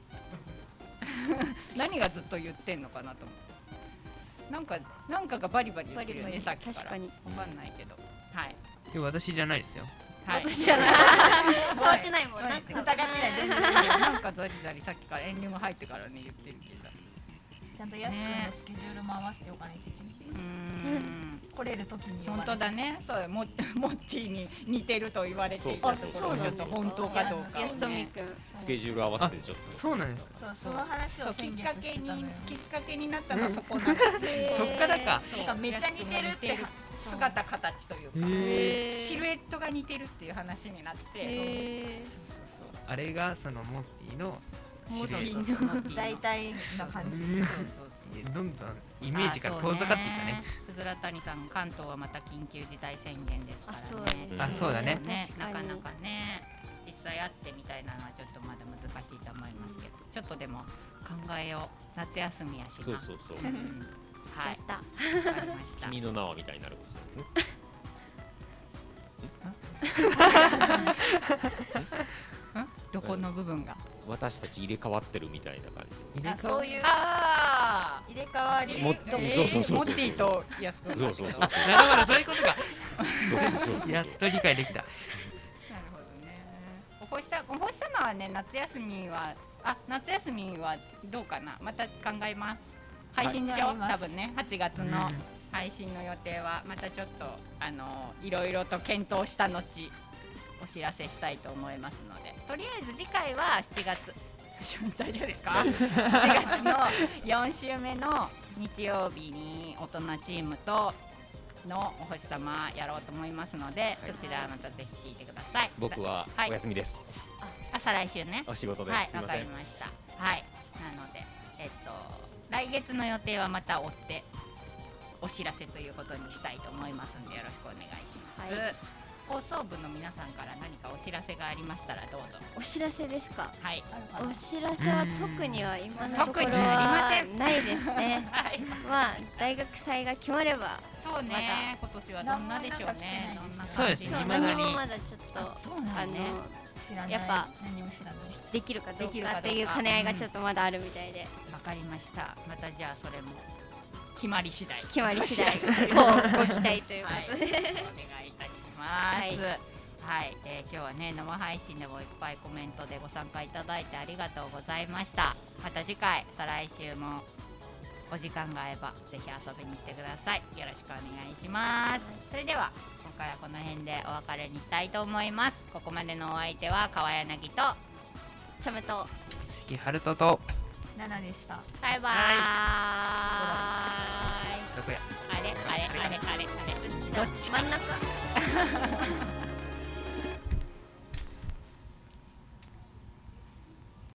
何がずっと言ってんのかなと思ってなんかなんかがバリバリ言ってるよねバリバリ。さっきから。確かに。わかんないけど。はい。でも私じゃないですよ。はい。私じゃない。触ってないもんおいなん。か疑ってない。全然なんかザリザリさっきから遠慮が入ってからね言ってるけど。ちゃんと安くんのスケジュールも合わせておかないといけない、うーん来れる時に本れ当だね。そうモ モッティに似てると言われていたところ。そうちょっと本当かどうか。ね。スケジュール合わせてちょっと。そうなんですか。そうその話をきっ先かけに月してたのよ。きっかけになったのはそこなんだへーそっからか。めっちゃ似てるって。似姿形というか、シルエットが似てるっていう話になって、へそうそうそうあれがそのモッティのモシルエッッティの大体な感じ。うん。そうそうどんどんイメージが遠ざかっていったね。くずら谷さん関東はまた緊急事態宣言ですからね。あそうですあそうだね。な確かなかね実際会ってみたいなのはちょっとまだ難しいと思いますけど、ちょっとでも考えよう。夏休みやしな。そうそうそう。うん。はいやった。わかりました。君の名はみたいになるかもしれないですね。どこの部分が？私たち入れ替わってるみたいな感じ。あそういう。あ入れ替わり？もとそうそうそうそう。モッティと安くん。そうそうそうなるほどそういうことか。そうそうそうやっと理解できた。なるほどね。お星さん、お星様はね、夏休みは、あ、夏休みはどうかな、また考えます。配信でしょ、考えます。多分ね、8月の配信の予定は、またちょっと、あの、いろいろと検討した後。お知らせしたいと思いますので、とりあえず次回は7月。大丈夫ですか？7月の4週目の日曜日に大人チームとのお星様やろうと思いますので、そちらまたぜひ聞いてください。僕ははいお休みですあ、再来週ね。お仕事ですはい、わかりました。はい、なので、えっと、来月の予定はまた追って。お知らせということにしたいと思いますので、よろしくお願いします。はい放送部の皆さんから何かお知らせがありましたら、どうぞ。お知らせですか？はい。お知らせは特には今のところ特にあはりませんないですねはい。まあ大学祭が決まればそうね、今年はどんなでしょうね。そうですね何もまだちょっとそうなあのね。の知らないやっぱ何も知らないできるかどうできるかどうかかっていう兼ね合いがちょっとまだあるみたいでわかりました。またじゃあそれも決まり次第。決まり次第 ごご期待というこはい、おとで、願いいたします。はい。はい、えー今日はね生配信でもいっぱいコメントでご参加いただいてありがとうございました。また次回再来週もお時間が合えばぜひ遊びに来てください。よろしくお願いします。それでは今回はこの辺でお別れにしたいと思います。ここまでのお相手は川柳とチャメと関春人と7でした。バイバーイ。どこや？あれ？あれ？あれ？あれ？あれ？どっち？真ん中